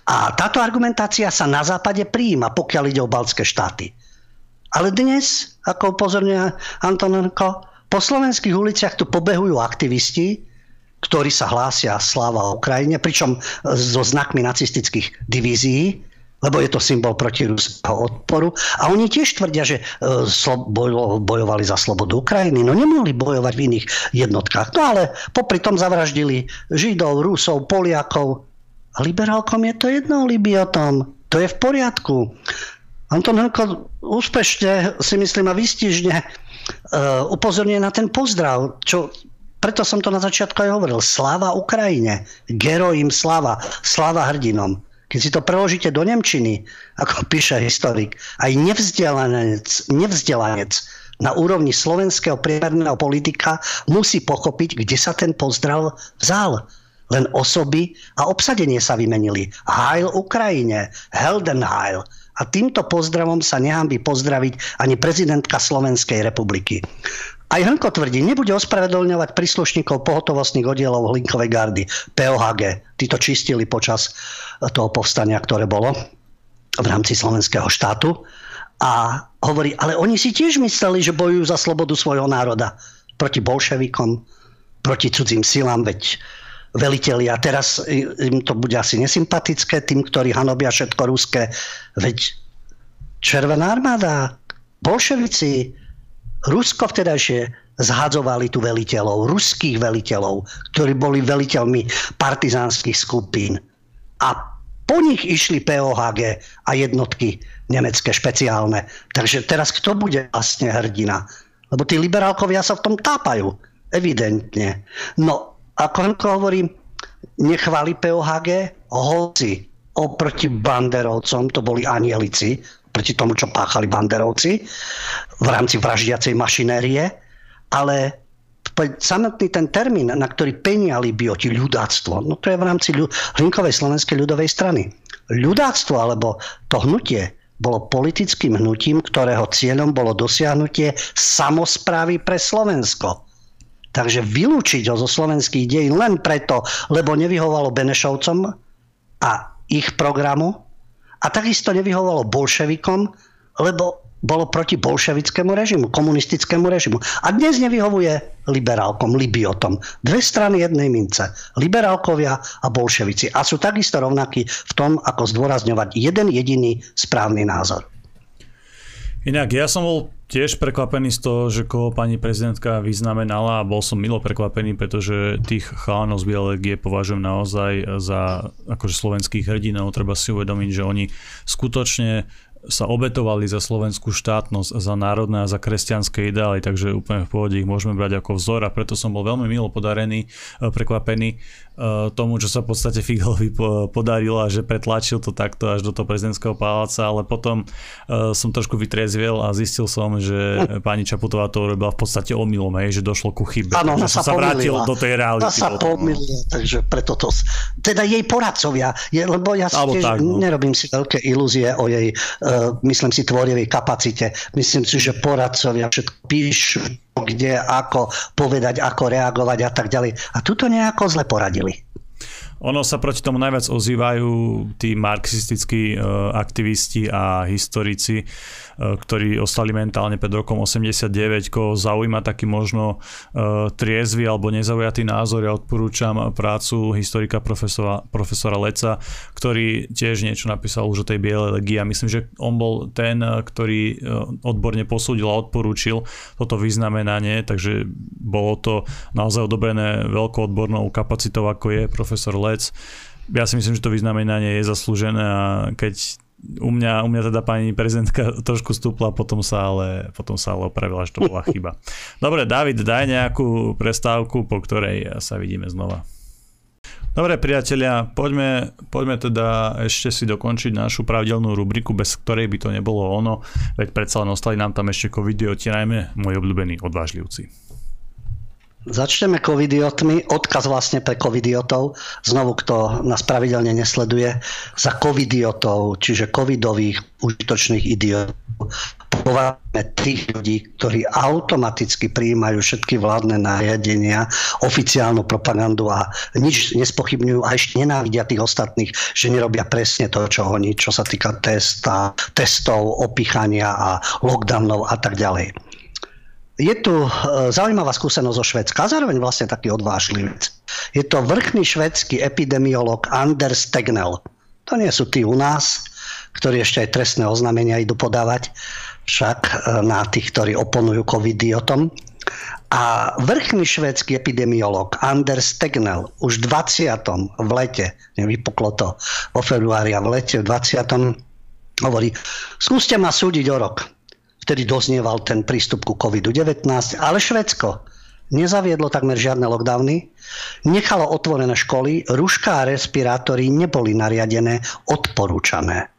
C: A táto argumentácia sa na západe prijíma, pokiaľ ide o baltské štáty. Ale dnes, ako upozorňuje Antonenko, po slovenských uliciach tu pobehujú aktivisti, ktorí sa hlásia sláva Ukrajine, pričom so znakmi nacistických divízií, lebo je to symbol proti ruského odporu. A oni tiež tvrdia, že e, bojovali za slobodu Ukrajiny. No nemohli bojovať v iných jednotkách. No ale popri tom zavraždili Židov, Rusov, Poliakov. A liberálkom je to jedno, Libiotom. To je v poriadku. Anton Hrnko úspešne, si myslím, a výstižne uh, upozorňuje na ten pozdrav, čo preto som to na začiatku aj hovoril. Sláva Ukrajine, gerojím sláva, sláva hrdinom. Keď si to preložíte do Nemčiny, ako píše historik, aj nevzdelanec, nevzdelanec na úrovni slovenského priemerného politika musí pochopiť, kde sa ten pozdrav vzal. Len osoby a obsadenie sa vymenili. Heil Ukrajine, Heldenheil A týmto pozdravom sa by pozdraviť ani prezidentka Slovenskej republiky. Aj Hrnko tvrdí, nebude ospravedlňovať príslušníkov pohotovostných oddielov Hlinkovej gardy, POHG. Tí to čistili počas toho povstania, ktoré bolo v rámci slovenského štátu. A hovorí, ale oni si tiež mysleli, že bojujú za slobodu svojho národa proti bolševikom, proti cudzím silám, veď veliteľi a teraz im to bude asi nesympatické, tým, ktorí hanobia všetko ruské. Veď Červená armáda, bolševici, Rusko vtedajšie zhadzovali tu veliteľov, ruských veliteľov, ktorí boli veliteľmi partizánskych skupín. A po nich išli POHG a jednotky nemecké špeciálne. Takže teraz kto bude vlastne hrdina? Lebo tí liberálkovia sa v tom tápajú. Evidentne. No ako Hanko hovorí, nechváli POHG, hoci oproti banderovcom, to boli anielici, proti tomu, čo páchali banderovci v rámci vraždiacej mašinérie, ale samotný ten termín, na ktorý peniali bioti ľudáctvo, no to je v rámci Hlinkovej slovenskej ľudovej strany. Ľudáctvo alebo to hnutie bolo politickým hnutím, ktorého cieľom bolo dosiahnutie samozprávy pre Slovensko. Takže vylúčiť ho zo slovenských dejín len preto, lebo nevyhovalo Benešovcom a ich programu a takisto nevyhovalo bolševikom, lebo bolo proti bolševickému režimu, komunistickému režimu. A dnes nevyhovuje liberálkom, libiotom. Dve strany jednej mince. Liberálkovia a bolševici. A sú takisto rovnakí v tom, ako zdôrazňovať jeden jediný správny názor.
A: Inak ja som bol tiež prekvapený z toho, že koho pani prezidentka vyznamenala a bol som milo prekvapený, pretože tých chalanov z Bielegie považujem naozaj za akože slovenských hrdinov. Treba si uvedomiť, že oni skutočne sa obetovali za slovenskú štátnosť, za národné a za kresťanské ideály, takže úplne v pohode ich môžeme brať ako vzor a preto som bol veľmi milo podarený, e, prekvapený e, tomu, čo sa v podstate Figelovi podarilo a že pretlačil to takto až do toho prezidentského paláca, ale potom e, som trošku vytriezviel a zistil som, že pani Čaputová to urobila v podstate omylom, hej, že došlo ku chybe.
C: Áno, sa,
A: sa vrátil do tej reality.
C: sa pomýlila, takže preto to... Teda jej poradcovia, je, lebo ja si tiež tak, no. nerobím si veľké ilúzie o jej myslím si, tvorivej kapacite. Myslím si, že poradcovia všetko píšu, kde, ako povedať, ako reagovať a tak ďalej. A tuto nejako zle poradili.
A: Ono sa proti tomu najviac ozývajú tí marxistickí uh, aktivisti a historici, ktorí ostali mentálne pred rokom 89, koho zaujíma taký možno uh, triezvy alebo nezaujatý názor. Ja odporúčam prácu historika profesora, profesora Leca, ktorý tiež niečo napísal už o tej bielej legii a myslím, že on bol ten, ktorý odborne posúdil a odporúčil toto vyznamenanie, takže bolo to naozaj odobrené veľkou odbornou kapacitou, ako je profesor Lec. Ja si myslím, že to vyznamenanie je zaslúžené a keď u mňa, u mňa teda pani prezidentka trošku stúpla, potom sa ale, potom sa ale opravila, že to bola chyba. Dobre, David, daj nejakú prestávku, po ktorej sa vidíme znova. Dobre priatelia, poďme, poďme teda ešte si dokončiť našu pravidelnú rubriku, bez ktorej by to nebolo ono, veď predsa len ostali nám tam ešte covidioti, najmä môj obľúbený odvážlivci.
C: Začneme covidiotmi, odkaz vlastne pre covidiotov, znovu kto nás pravidelne nesleduje, za covidiotov, čiže covidových užitočných idiotov. Považujeme tých ľudí, ktorí automaticky prijímajú všetky vládne nariadenia, oficiálnu propagandu a nič nespochybňujú a ešte nenávidia tých ostatných, že nerobia presne to, čo oni, čo sa týka testa, testov, opichania a lockdownov a tak ďalej je tu e, zaujímavá skúsenosť zo Švedska a zároveň vlastne taký odvážlivec. Je to vrchný švedský epidemiolog Anders Tegnell. To nie sú tí u nás, ktorí ešte aj trestné oznámenia idú podávať, však e, na tých, ktorí oponujú covidiotom. A vrchný švédsky epidemiolog Anders Tegnell už v 20. v lete, nevypuklo to vo februári a v lete v 20. hovorí, skúste ma súdiť o rok vtedy doznieval ten prístup ku COVID-19, ale Švedsko nezaviedlo takmer žiadne lockdowny, nechalo otvorené školy, ruška a respirátory neboli nariadené, odporúčané.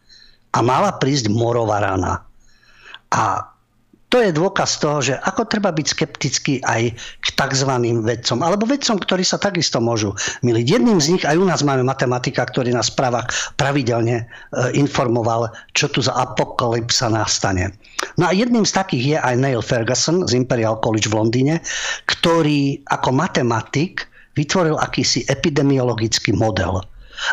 C: A mala prísť morová rana. A to je dôkaz toho, že ako treba byť skeptický aj k tzv. vedcom, alebo vedcom, ktorí sa takisto môžu miliť. Jedným z nich, aj u nás máme matematika, ktorý na správach pravidelne e, informoval, čo tu za apokalypsa nastane. No a jedným z takých je aj Neil Ferguson z Imperial College v Londýne, ktorý ako matematik vytvoril akýsi epidemiologický model.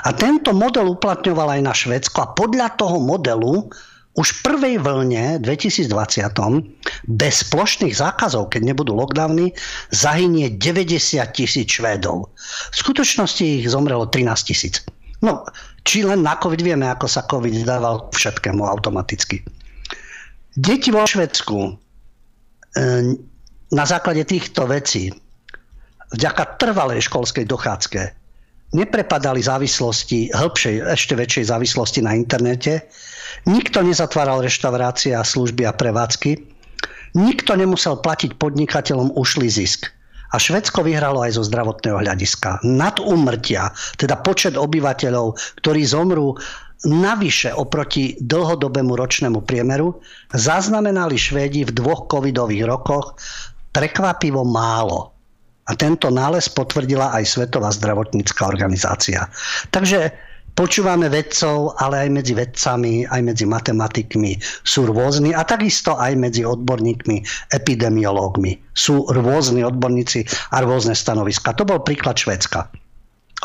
C: A tento model uplatňoval aj na Švedsko a podľa toho modelu už v prvej vlne 2020 bez plošných zákazov, keď nebudú lockdowny, zahynie 90 tisíc Švédov. V skutočnosti ich zomrelo 13 tisíc. No, či len na COVID vieme, ako sa COVID dával všetkému automaticky. Deti vo Švedsku e, na základe týchto vecí, vďaka trvalej školskej dochádzke, neprepadali závislosti, hĺbšej, ešte väčšej závislosti na internete, Nikto nezatváral reštaurácie a služby a prevádzky. Nikto nemusel platiť podnikateľom ušlý zisk. A Švedsko vyhralo aj zo zdravotného hľadiska. Nad umrtia, teda počet obyvateľov, ktorí zomrú navyše oproti dlhodobému ročnému priemeru, zaznamenali Švédi v dvoch covidových rokoch prekvapivo málo. A tento nález potvrdila aj Svetová zdravotnícká organizácia. Takže Počúvame vedcov, ale aj medzi vedcami, aj medzi matematikmi sú rôzni a takisto aj medzi odborníkmi, epidemiológmi. Sú rôzni odborníci a rôzne stanoviska. To bol príklad Švedska.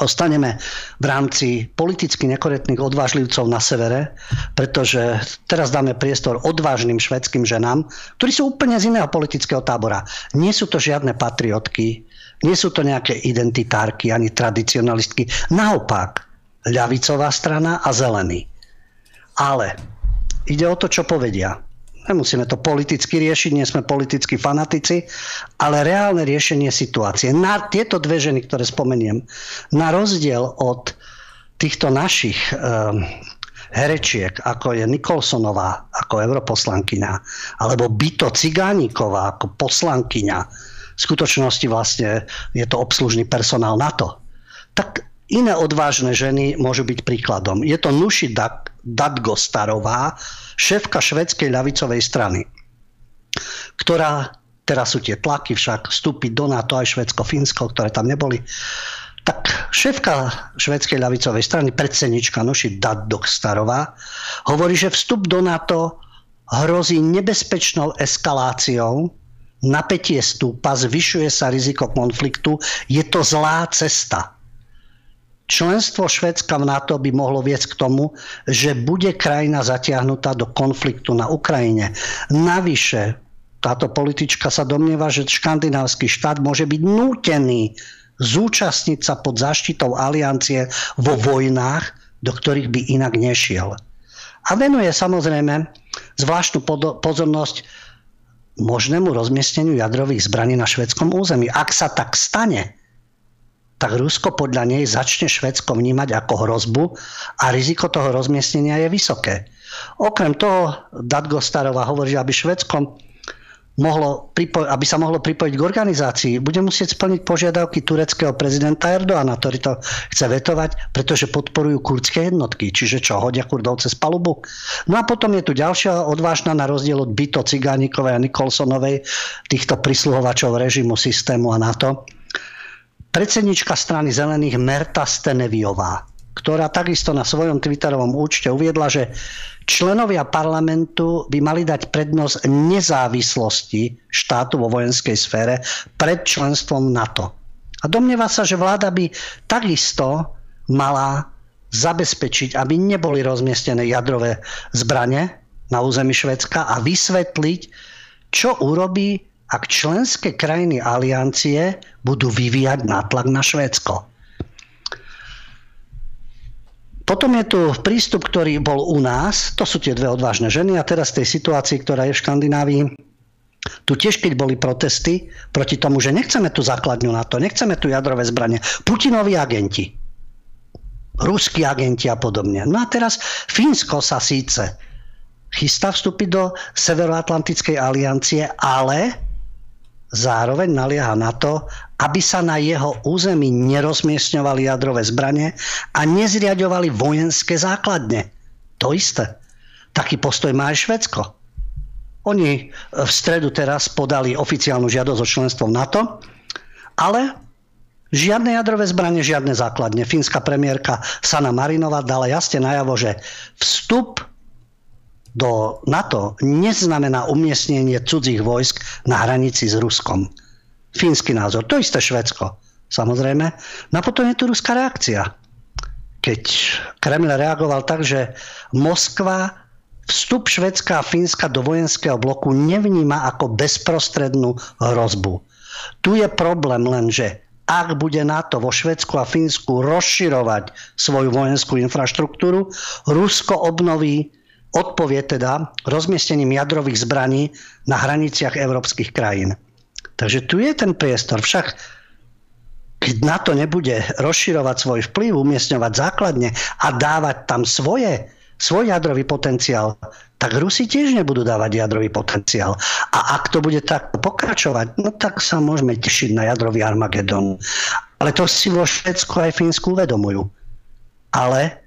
C: Ostaneme v rámci politicky nekorektných odvážlivcov na severe, pretože teraz dáme priestor odvážnym švedským ženám, ktorí sú úplne z iného politického tábora. Nie sú to žiadne patriotky, nie sú to nejaké identitárky ani tradicionalistky. Naopak, ľavicová strana a zelený. Ale ide o to, čo povedia. Nemusíme to politicky riešiť, nie sme politickí fanatici, ale reálne riešenie situácie. Na tieto dve ženy, ktoré spomeniem, na rozdiel od týchto našich um, herečiek, ako je Nikolsonová ako europoslankyňa, alebo Bito Cigániková ako poslankyňa, v skutočnosti vlastne je to obslužný personál NATO, tak Iné odvážne ženy môžu byť príkladom. Je to Nuši Dadgostarová, šéfka švedskej ľavicovej strany, ktorá, teraz sú tie tlaky však, vstúpiť do NATO aj Švedsko, Fínsko, ktoré tam neboli, tak šéfka švedskej ľavicovej strany, predsednička Nuši Dadgostarová, hovorí, že vstup do NATO hrozí nebezpečnou eskaláciou, napätie stúpa, zvyšuje sa riziko konfliktu, je to zlá cesta Členstvo Švedska v NATO by mohlo viesť k tomu, že bude krajina zatiahnutá do konfliktu na Ukrajine. Navyše, táto politička sa domnieva, že škandinávsky štát môže byť nútený zúčastniť sa pod zaštitou aliancie vo vojnách, do ktorých by inak nešiel. A venuje samozrejme zvláštnu pozornosť možnému rozmiestneniu jadrových zbraní na švedskom území. Ak sa tak stane, tak Rusko podľa nej začne Švedsko vnímať ako hrozbu a riziko toho rozmiestnenia je vysoké. Okrem toho, Dadgo Starová hovorí, že aby Švedsko mohlo pripo- aby sa mohlo pripojiť k organizácii, bude musieť splniť požiadavky tureckého prezidenta Erdoána, ktorý to chce vetovať, pretože podporujú kurdské jednotky. Čiže čo, hodia kurdov cez palubu? No a potom je tu ďalšia odvážna na rozdiel od Byto Cigánikovej a Nikolsonovej, týchto prisluhovačov režimu, systému a NATO predsednička strany zelených Merta Steneviová, ktorá takisto na svojom Twitterovom účte uviedla, že členovia parlamentu by mali dať prednosť nezávislosti štátu vo vojenskej sfére pred členstvom NATO. A domnieva sa, že vláda by takisto mala zabezpečiť, aby neboli rozmiestnené jadrové zbranie na území Švedska a vysvetliť, čo urobí ak členské krajiny aliancie budú vyvíjať nátlak na Švédsko. Potom je tu prístup, ktorý bol u nás, to sú tie dve odvážne ženy. A teraz tej situácii, ktorá je v Škandinávii, tu tiež, keď boli protesty proti tomu, že nechceme tu základňu na to, nechceme tu jadrové zbranie, Putinovi agenti, ruskí agenti a podobne. No a teraz Fínsko sa síce chystá vstúpiť do Severoatlantickej aliancie, ale zároveň nalieha na to, aby sa na jeho území nerozmiestňovali jadrové zbranie a nezriadovali vojenské základne. To isté. Taký postoj má aj Švedsko. Oni v stredu teraz podali oficiálnu žiadosť o členstvo v NATO Ale žiadne jadrové zbranie, žiadne základne. Fínska premiérka Sana Marinova dala jasne najavo, že vstup do NATO neznamená umiestnenie cudzích vojsk na hranici s Ruskom. Fínsky názor. To isté Švedsko. Samozrejme. No a potom je tu ruská reakcia. Keď Kreml reagoval tak, že Moskva vstup Švedska a Fínska do vojenského bloku nevníma ako bezprostrednú hrozbu. Tu je problém len, že ak bude NATO vo Švedsku a Fínsku rozširovať svoju vojenskú infraštruktúru, Rusko obnoví odpovie teda rozmiestnením jadrových zbraní na hraniciach európskych krajín. Takže tu je ten priestor. Však keď NATO nebude rozširovať svoj vplyv, umiestňovať základne a dávať tam svoje svoj jadrový potenciál, tak Rusi tiež nebudú dávať jadrový potenciál. A ak to bude tak pokračovať, no tak sa môžeme tešiť na jadrový Armagedon. Ale to si vo Švedsku aj Fínsku uvedomujú. Ale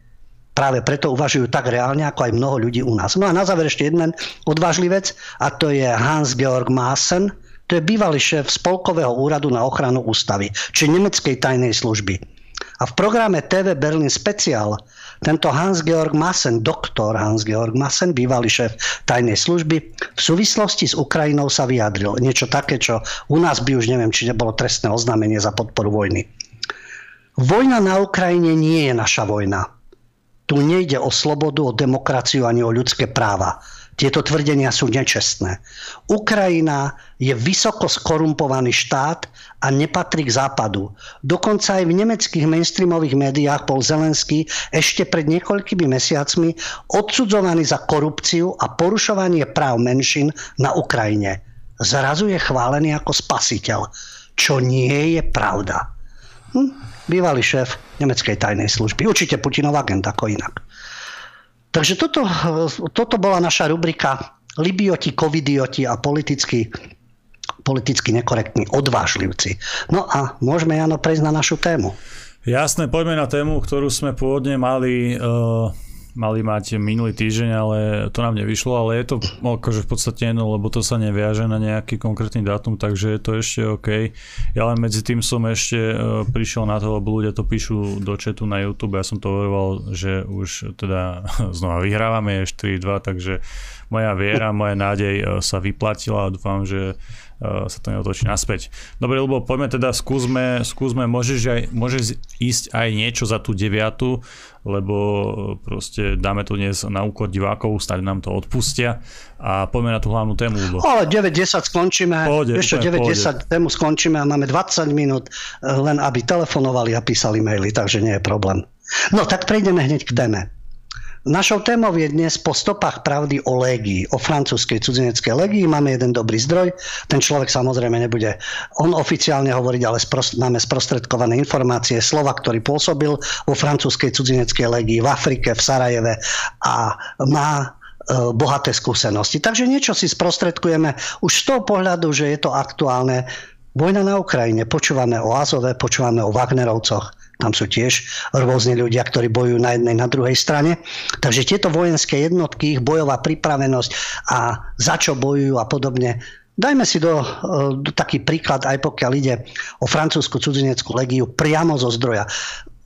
C: práve preto uvažujú tak reálne, ako aj mnoho ľudí u nás. No a na záver ešte jeden odvážly vec, a to je Hans-Georg Maassen, to je bývalý šéf Spolkového úradu na ochranu ústavy, či nemeckej tajnej služby. A v programe TV Berlin Special tento Hans-Georg Massen, doktor Hans-Georg Massen, bývalý šéf tajnej služby, v súvislosti s Ukrajinou sa vyjadril. Niečo také, čo u nás by už neviem, či nebolo trestné oznámenie za podporu vojny. Vojna na Ukrajine nie je naša vojna. Tu nejde o slobodu, o demokraciu ani o ľudské práva. Tieto tvrdenia sú nečestné. Ukrajina je vysoko skorumpovaný štát a nepatrí k západu. Dokonca aj v nemeckých mainstreamových médiách bol Zelenský ešte pred niekoľkými mesiacmi odsudzovaný za korupciu a porušovanie práv menšín na Ukrajine. Zrazu je chválený ako spasiteľ, čo nie je pravda. Hm? Bývalý šéf nemeckej tajnej služby. Určite Putinov agent ako inak. Takže toto, toto bola naša rubrika Libioti, covidioti a politicky, politicky nekorektní odvážlivci. No a môžeme, Jano, prejsť na našu tému.
A: Jasné, poďme na tému, ktorú sme pôvodne mali uh mali mať minulý týždeň, ale to nám nevyšlo, ale je to akože v podstate jedno, lebo to sa neviaže na nejaký konkrétny dátum, takže je to ešte OK. Ja len medzi tým som ešte uh, prišiel na to, lebo ľudia to píšu do chatu na YouTube, ja som to hovoril, že už teda znova vyhrávame, je 4-2, takže moja viera, moja nádej uh, sa vyplatila a dúfam, že sa to neotočí naspäť. Dobre, lebo poďme teda, skúsme, skúsme môžeš, aj, môžeš ísť aj niečo za tú deviatu, lebo proste dáme to dnes na úkor divákov, stať nám to odpustia a poďme na tú hlavnú tému. Lebo...
C: Ale 9-10 skončíme, pohode, ešte 9-10 tému skončíme a máme 20 minút eh, len aby telefonovali a písali maily, takže nie je problém. No tak prejdeme hneď k téme. Našou témou je dnes po stopách pravdy o légii, o francúzskej cudzineckej légii. Máme jeden dobrý zdroj. Ten človek samozrejme nebude on oficiálne hovoriť, ale sprost, máme sprostredkované informácie slova, ktorý pôsobil vo francúzskej cudzineckej légii v Afrike, v Sarajeve a má e, bohaté skúsenosti. Takže niečo si sprostredkujeme už z toho pohľadu, že je to aktuálne. Vojna na Ukrajine, počúvame o Azove, počúvame o Wagnerovcoch, tam sú tiež rôzne ľudia, ktorí bojujú na jednej, na druhej strane. Takže tieto vojenské jednotky, ich bojová pripravenosť a za čo bojujú a podobne, Dajme si do, do taký príklad, aj pokiaľ ide o francúzsku cudzineckú legiu priamo zo zdroja.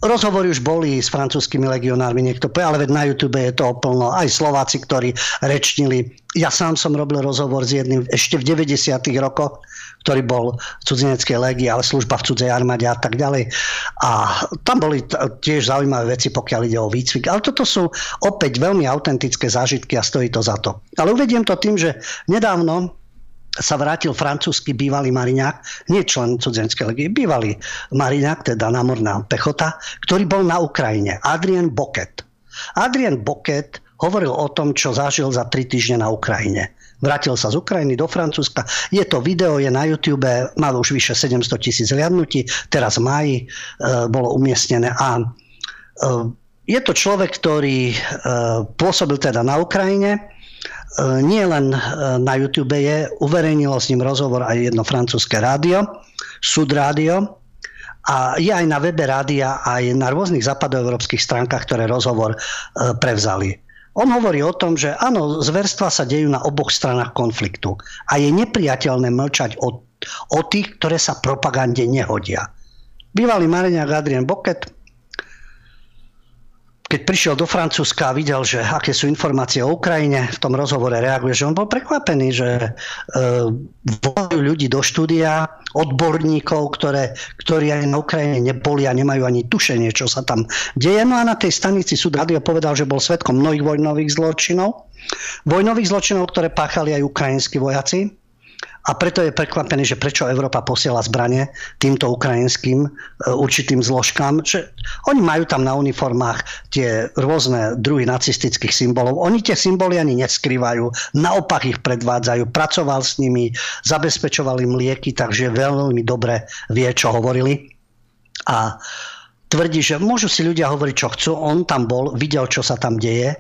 C: Rozhovory už boli s francúzskými legionármi, niekto povie, ale veď na YouTube je to plno. Aj Slováci, ktorí rečnili. Ja sám som robil rozhovor s jedným ešte v 90. rokoch ktorý bol v cudzineckej legii, ale služba v cudzej armáde a tak ďalej. A tam boli tiež zaujímavé veci, pokiaľ ide o výcvik. Ale toto sú opäť veľmi autentické zážitky a stojí to za to. Ale uvediem to tým, že nedávno sa vrátil francúzsky bývalý mariňák, nie člen cudzenskej legie, bývalý mariňák, teda námorná pechota, ktorý bol na Ukrajine, Adrien Boket. Adrien Boket hovoril o tom, čo zažil za tri týždne na Ukrajine. Vrátil sa z Ukrajiny do Francúzska. Je to video, je na YouTube, má už vyše 700 tisíc hliadnutí. Teraz v máji e, bolo umiestnené a e, je to človek, ktorý e, pôsobil teda na Ukrajine. Nie len na YouTube je, uverejnilo s ním rozhovor aj jedno francúzske rádio, Sud rádio, a je aj na webe rádia, aj na rôznych západoevropských stránkach, ktoré rozhovor prevzali. On hovorí o tom, že áno, zverstva sa dejú na oboch stranách konfliktu a je nepriateľné mlčať o o tých, ktoré sa propagande nehodia. Bývalý Mariňák Adrien Boket keď prišiel do Francúzska a videl, že aké sú informácie o Ukrajine, v tom rozhovore reaguje, že on bol prekvapený, že e, volajú ľudí do štúdia, odborníkov, ktoré, ktorí aj na Ukrajine neboli a nemajú ani tušenie, čo sa tam deje. No a na tej stanici súd radio povedal, že bol svetkom mnohých vojnových zločinov. Vojnových zločinov, ktoré páchali aj ukrajinskí vojaci a preto je prekvapený, že prečo Európa posiela zbranie týmto ukrajinským e, určitým zložkám. Že oni majú tam na uniformách tie rôzne druhy nacistických symbolov. Oni tie symboly ani neskrývajú, naopak ich predvádzajú. Pracoval s nimi, zabezpečoval im lieky, takže veľmi dobre vie, čo hovorili. A tvrdí, že môžu si ľudia hovoriť, čo chcú. On tam bol, videl, čo sa tam deje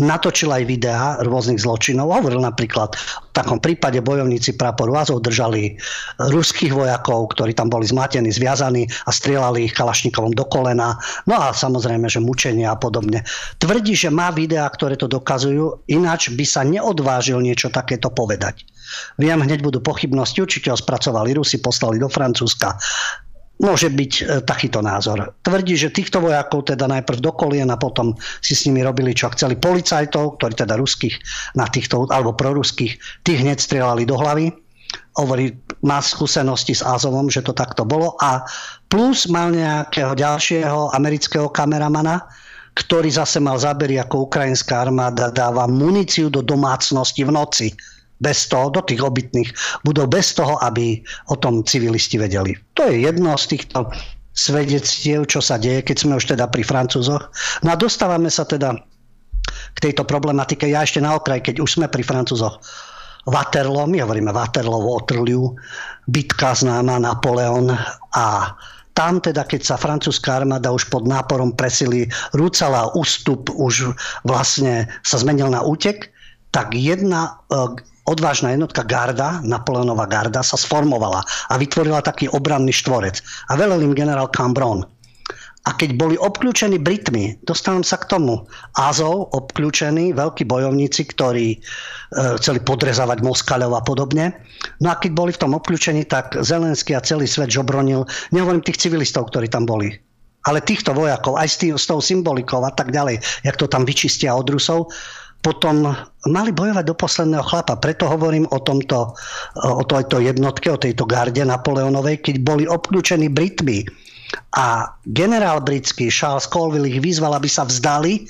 C: natočil aj videá rôznych zločinov. Hovoril napríklad v takom prípade bojovníci praporu Azov držali ruských vojakov, ktorí tam boli zmatení, zviazaní a strieľali ich kalašnikovom do kolena. No a samozrejme, že mučenia a podobne. Tvrdí, že má videá, ktoré to dokazujú, ináč by sa neodvážil niečo takéto povedať. Viem, hneď budú pochybnosti, určite ho spracovali Rusi, poslali do Francúzska môže byť e, takýto názor. Tvrdí, že týchto vojakov teda najprv do kolien a potom si s nimi robili, čo chceli policajtov, ktorí teda ruských na týchto, alebo proruských, tých hneď strieľali do hlavy. Hovorí, má skúsenosti s Azovom, že to takto bolo a plus mal nejakého ďalšieho amerického kameramana, ktorý zase mal zábery, ako ukrajinská armáda dáva muníciu do domácnosti v noci bez toho, do tých obytných budov, bez toho, aby o tom civilisti vedeli. To je jedno z týchto svedectiev, čo sa deje, keď sme už teda pri Francúzoch. No a dostávame sa teda k tejto problematike. Ja ešte na okraj, keď už sme pri Francúzoch. Waterloo, my hovoríme Waterloo, Waterloo, bitka známa Napoleon a tam teda, keď sa francúzska armáda už pod náporom presily rúcala ústup, už vlastne sa zmenil na útek, tak jedna e, odvážna jednotka Garda, Napoleonova Garda, sa sformovala a vytvorila taký obranný štvorec. A velel im generál Cambron. A keď boli obklúčení Britmi, dostávam sa k tomu, Azov obklúčení, veľkí bojovníci, ktorí e, chceli podrezávať Moskaľov a podobne. No a keď boli v tom obklúčení, tak Zelenský a celý svet žobronil, nehovorím tých civilistov, ktorí tam boli, ale týchto vojakov, aj s, tým, s tou symbolikou a tak ďalej, jak to tam vyčistia od Rusov, potom mali bojovať do posledného chlapa. Preto hovorím o tomto, o tejto jednotke, o tejto garde Napoleonovej, keď boli obklúčení Britmi a generál britský Charles Colville ich vyzval, aby sa vzdali,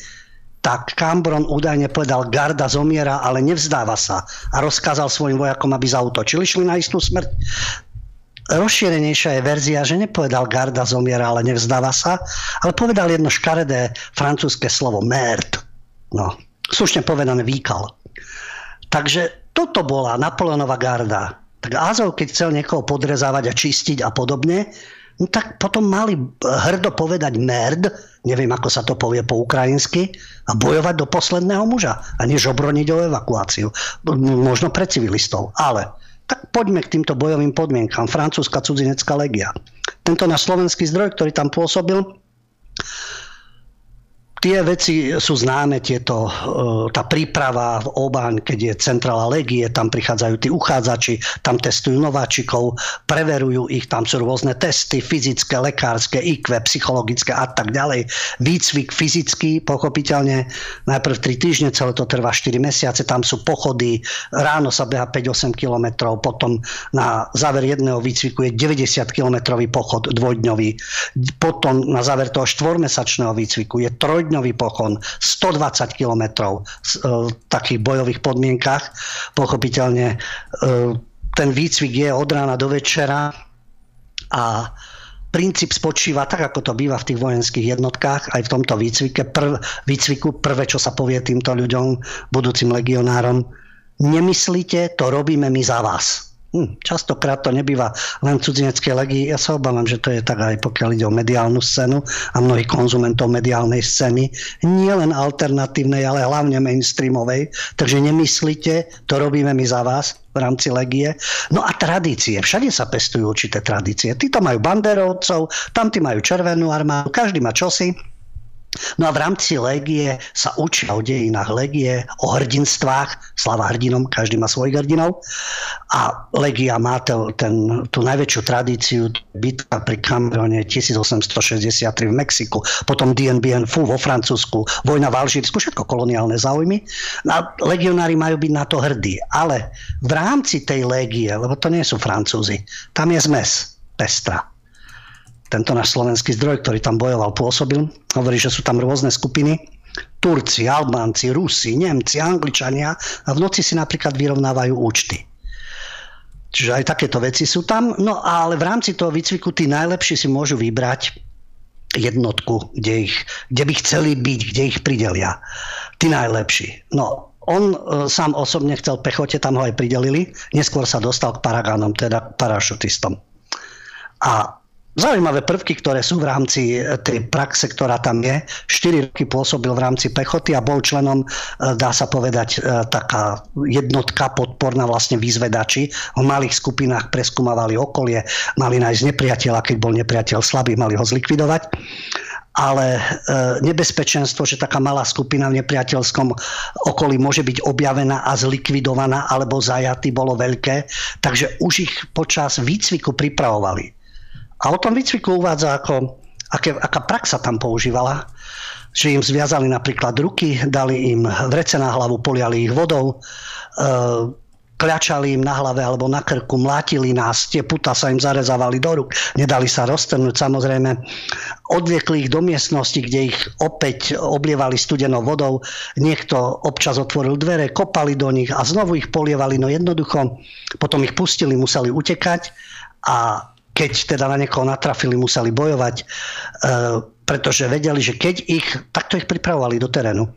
C: tak Cambron údajne povedal, garda zomiera, ale nevzdáva sa a rozkázal svojim vojakom, aby zautočili. Šli na istú smrť. Rozšírenejšia je verzia, že nepovedal garda zomiera, ale nevzdáva sa, ale povedal jedno škaredé francúzske slovo merd. No, slušne povedané výkal. Takže toto bola Napoleonova garda. Tak Azov, keď chcel niekoho podrezávať a čistiť a podobne, no tak potom mali hrdo povedať merd, neviem ako sa to povie po ukrajinsky, a bojovať do posledného muža a než obroniť o evakuáciu. Možno pre civilistov. Ale tak poďme k týmto bojovým podmienkam. Francúzska cudzinecká legia. Tento náš slovenský zdroj, ktorý tam pôsobil, Tie veci sú známe, tieto, e, tá príprava v Obaň, keď je centrála legie, tam prichádzajú tí uchádzači, tam testujú nováčikov, preverujú ich, tam sú rôzne testy, fyzické, lekárske, IQ, psychologické a tak ďalej. Výcvik fyzický, pochopiteľne, najprv 3 týždne, celé to trvá 4 mesiace, tam sú pochody, ráno sa beha 5-8 kilometrov, potom na záver jedného výcviku je 90 kilometrový pochod dvojdňový, potom na záver toho štvormesačného výcviku je trojdňový dňový pochon, 120 kilometrov v e, takých bojových podmienkach. Pochopiteľne e, ten výcvik je od rána do večera a princíp spočíva tak, ako to býva v tých vojenských jednotkách, aj v tomto výcvike, prv, výcviku, prvé, čo sa povie týmto ľuďom, budúcim legionárom, nemyslíte, to robíme my za vás Hm, častokrát to nebýva len v cudzineckej legii. Ja sa obávam, že to je tak aj pokiaľ ide o mediálnu scénu a mnohých konzumentov mediálnej scény. Nie len alternatívnej, ale hlavne mainstreamovej. Takže nemyslíte, to robíme my za vás v rámci legie. No a tradície. Všade sa pestujú určité tradície. Títo majú banderovcov, tamtí majú červenú armádu, každý má čosi. No a v rámci legie sa učia o dejinách legie, o hrdinstvách, slava hrdinom, každý má svojich hrdinov. A legia má to, ten, tú najväčšiu tradíciu, bitka pri Camerone 1863 v Mexiku, potom Dien Bien vo Francúzsku, vojna v Alžírsku, všetko koloniálne záujmy. A legionári majú byť na to hrdí. Ale v rámci tej legie, lebo to nie sú Francúzi, tam je zmes pestra tento náš slovenský zdroj, ktorý tam bojoval, pôsobil. Hovorí, že sú tam rôzne skupiny. Turci, Albánci, Rusi, Nemci, Angličania a v noci si napríklad vyrovnávajú účty. Čiže aj takéto veci sú tam. No ale v rámci toho výcviku tí najlepší si môžu vybrať jednotku, kde, ich, kde by chceli byť, kde ich pridelia. Tí najlepší. No, on e, sám osobne chcel pechote, tam ho aj pridelili. Neskôr sa dostal k paragánom, teda parašutistom. A Zaujímavé prvky, ktoré sú v rámci e, tej praxe, ktorá tam je. 4 roky pôsobil v rámci pechoty a bol členom, e, dá sa povedať, e, taká jednotka podporná vlastne výzvedači. V malých skupinách preskúmavali okolie, mali nájsť nepriateľa, keď bol nepriateľ slabý, mali ho zlikvidovať ale nebezpečenstvo, že taká malá skupina v nepriateľskom okolí môže byť objavená a zlikvidovaná alebo zajatý, bolo veľké, takže už ich počas výcviku pripravovali. A o tom výcviku uvádza, ako, aké, aká prax sa tam používala, že im zviazali napríklad ruky, dali im vrece na hlavu, poliali ich vodou, e, kľačali im na hlave alebo na krku, mlátili nás, tie puta sa im zarezávali do ruk, nedali sa roztrhnúť samozrejme. Odviekli ich do miestnosti, kde ich opäť oblievali studenou vodou, niekto občas otvoril dvere, kopali do nich a znovu ich polievali, no jednoducho potom ich pustili, museli utekať a keď teda na niekoho natrafili, museli bojovať, e, pretože vedeli, že keď ich, takto ich pripravovali do terénu,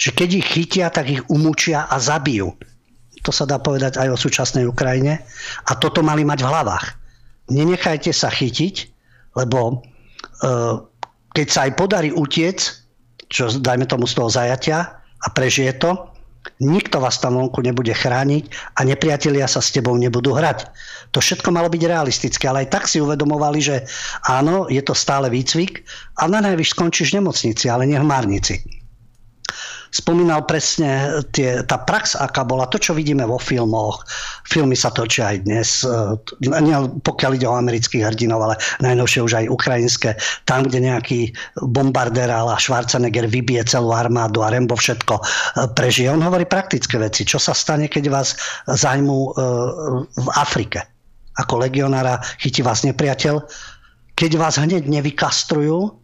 C: že keď ich chytia, tak ich umúčia a zabijú. To sa dá povedať aj o súčasnej Ukrajine. A toto mali mať v hlavách. Nenechajte sa chytiť, lebo e, keď sa aj podarí utiec, čo dajme tomu z toho zajatia a prežije to, Nikto vás tam vonku nebude chrániť a nepriatelia sa s tebou nebudú hrať. To všetko malo byť realistické, ale aj tak si uvedomovali, že áno, je to stále výcvik a na najvyš skončíš v nemocnici, ale nie v márnici spomínal presne tie, tá prax, aká bola, to, čo vidíme vo filmoch. Filmy sa točia aj dnes, e, pokiaľ ide o amerických hrdinov, ale najnovšie už aj ukrajinské. Tam, kde nejaký bombardér a Schwarzenegger vybije celú armádu a Rembo všetko e, prežije. On hovorí praktické veci. Čo sa stane, keď vás zajmú e, v Afrike? Ako legionára chytí vás nepriateľ. Keď vás hneď nevykastrujú,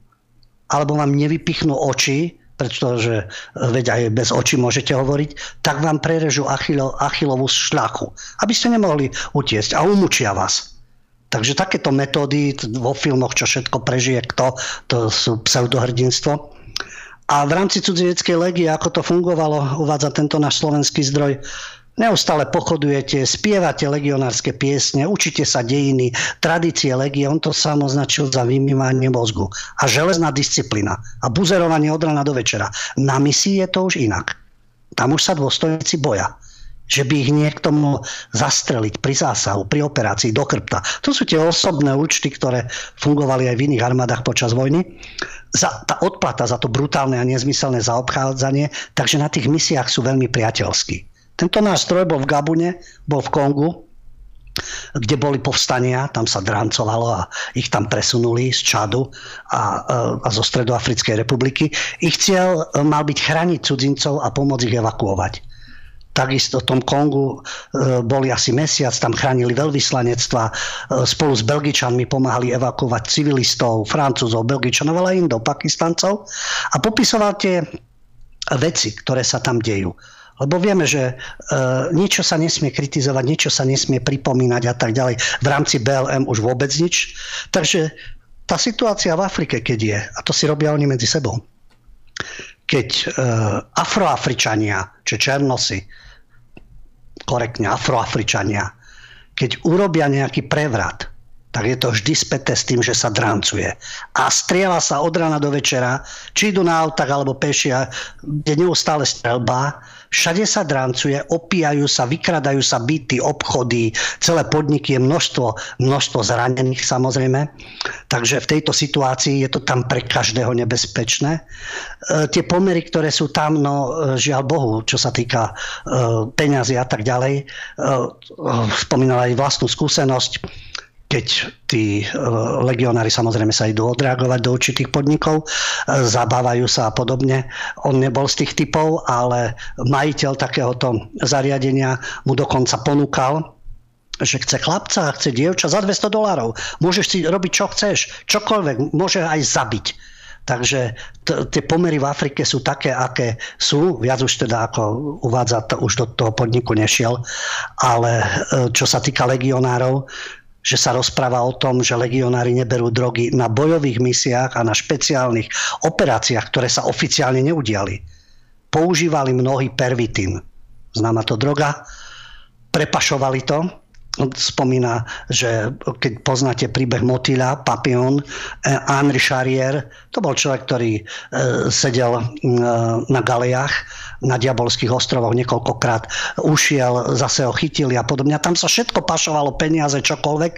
C: alebo vám nevypichnú oči, pretože veď aj bez očí môžete hovoriť, tak vám prerežú Achilo, Achilovú šľachu, aby ste nemohli utiesť a umúčia vás. Takže takéto metódy vo filmoch, čo všetko prežije kto, to sú pseudohrdinstvo. A v rámci cudzineckej legie, ako to fungovalo, uvádza tento náš slovenský zdroj, Neustále pochodujete, spievate legionárske piesne, učite sa dejiny, tradície legie, on to sám označil za vymývanie mozgu. A železná disciplína a buzerovanie od rana do večera. Na misii je to už inak. Tam už sa dôstojníci boja že by ich niekto mohol zastreliť pri zásahu, pri operácii do krpta. To sú tie osobné účty, ktoré fungovali aj v iných armádach počas vojny. Za, tá odplata za to brutálne a nezmyselné zaobchádzanie, takže na tých misiách sú veľmi priateľskí. Tento náš stroj bol v Gabune, bol v Kongu, kde boli povstania, tam sa drancovalo a ich tam presunuli z Čadu a, a zo Stredoafrickej republiky. Ich cieľ e, mal byť chrániť cudzincov a pomôcť ich evakuovať. Takisto v tom Kongu e, boli asi mesiac, tam chránili veľvyslanectva, e, spolu s Belgičanmi pomáhali evakuovať civilistov, Francúzov, Belgičanov, ale aj Indov, Pakistancov a popisoval tie veci, ktoré sa tam dejú. Lebo vieme, že e, niečo sa nesmie kritizovať, niečo sa nesmie pripomínať a tak ďalej. V rámci BLM už vôbec nič. Takže tá situácia v Afrike, keď je, a to si robia oni medzi sebou, keď e, afroafričania, či černosy, korektne afroafričania, keď urobia nejaký prevrat, tak je to vždy späté s tým, že sa drancuje. A strieľa sa od rána do večera, či idú na autách alebo pešia, kde neustále strelba, všade sa drancuje, opíjajú sa, vykradajú sa byty, obchody, celé podniky je množstvo, množstvo zranených samozrejme. Takže v tejto situácii je to tam pre každého nebezpečné. E, tie pomery, ktoré sú tam, no e, žiaľ Bohu, čo sa týka e, peňazí a tak ďalej, e, e, spomínala aj vlastnú skúsenosť, keď tí e, legionári samozrejme sa idú odreagovať do určitých podnikov, e, zabávajú sa a podobne. On nebol z tých typov, ale majiteľ takéhoto zariadenia mu dokonca ponúkal, že chce chlapca, chce dievča za 200 dolárov. Môžeš si robiť čo chceš, čokoľvek, môže aj zabiť. Takže t- tie pomery v Afrike sú také, aké sú. Viac už teda ako uvádza, to, už do toho podniku nešiel. Ale e, čo sa týka legionárov, že sa rozpráva o tom, že legionári neberú drogy na bojových misiách a na špeciálnych operáciách, ktoré sa oficiálne neudiali. Používali mnohí pervitín. Známa to droga. Prepašovali to spomína, že keď poznáte príbeh Motýľa, Papillon, eh, Henri Charrier, to bol človek, ktorý eh, sedel eh, na galejách na Diabolských ostrovoch niekoľkokrát, ušiel, zase ho chytili a podobne. Tam sa všetko pašovalo, peniaze, čokoľvek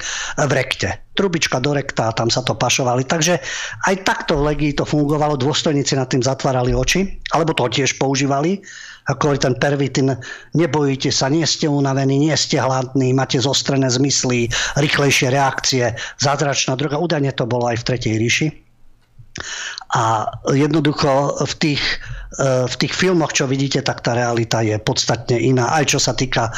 C: v rekte. Trubička do rekta tam sa to pašovali. Takže aj takto v Legii to fungovalo, dôstojníci nad tým zatvárali oči, alebo to tiež používali ako ten pervitin, nebojíte sa, nie ste unavení, nie ste hladní, máte zostrené zmysly, rýchlejšie reakcie, zázračná droga. Údajne to bolo aj v Tretej ríši. A jednoducho v tých, e, v tých filmoch, čo vidíte, tak tá realita je podstatne iná. Aj čo sa týka e,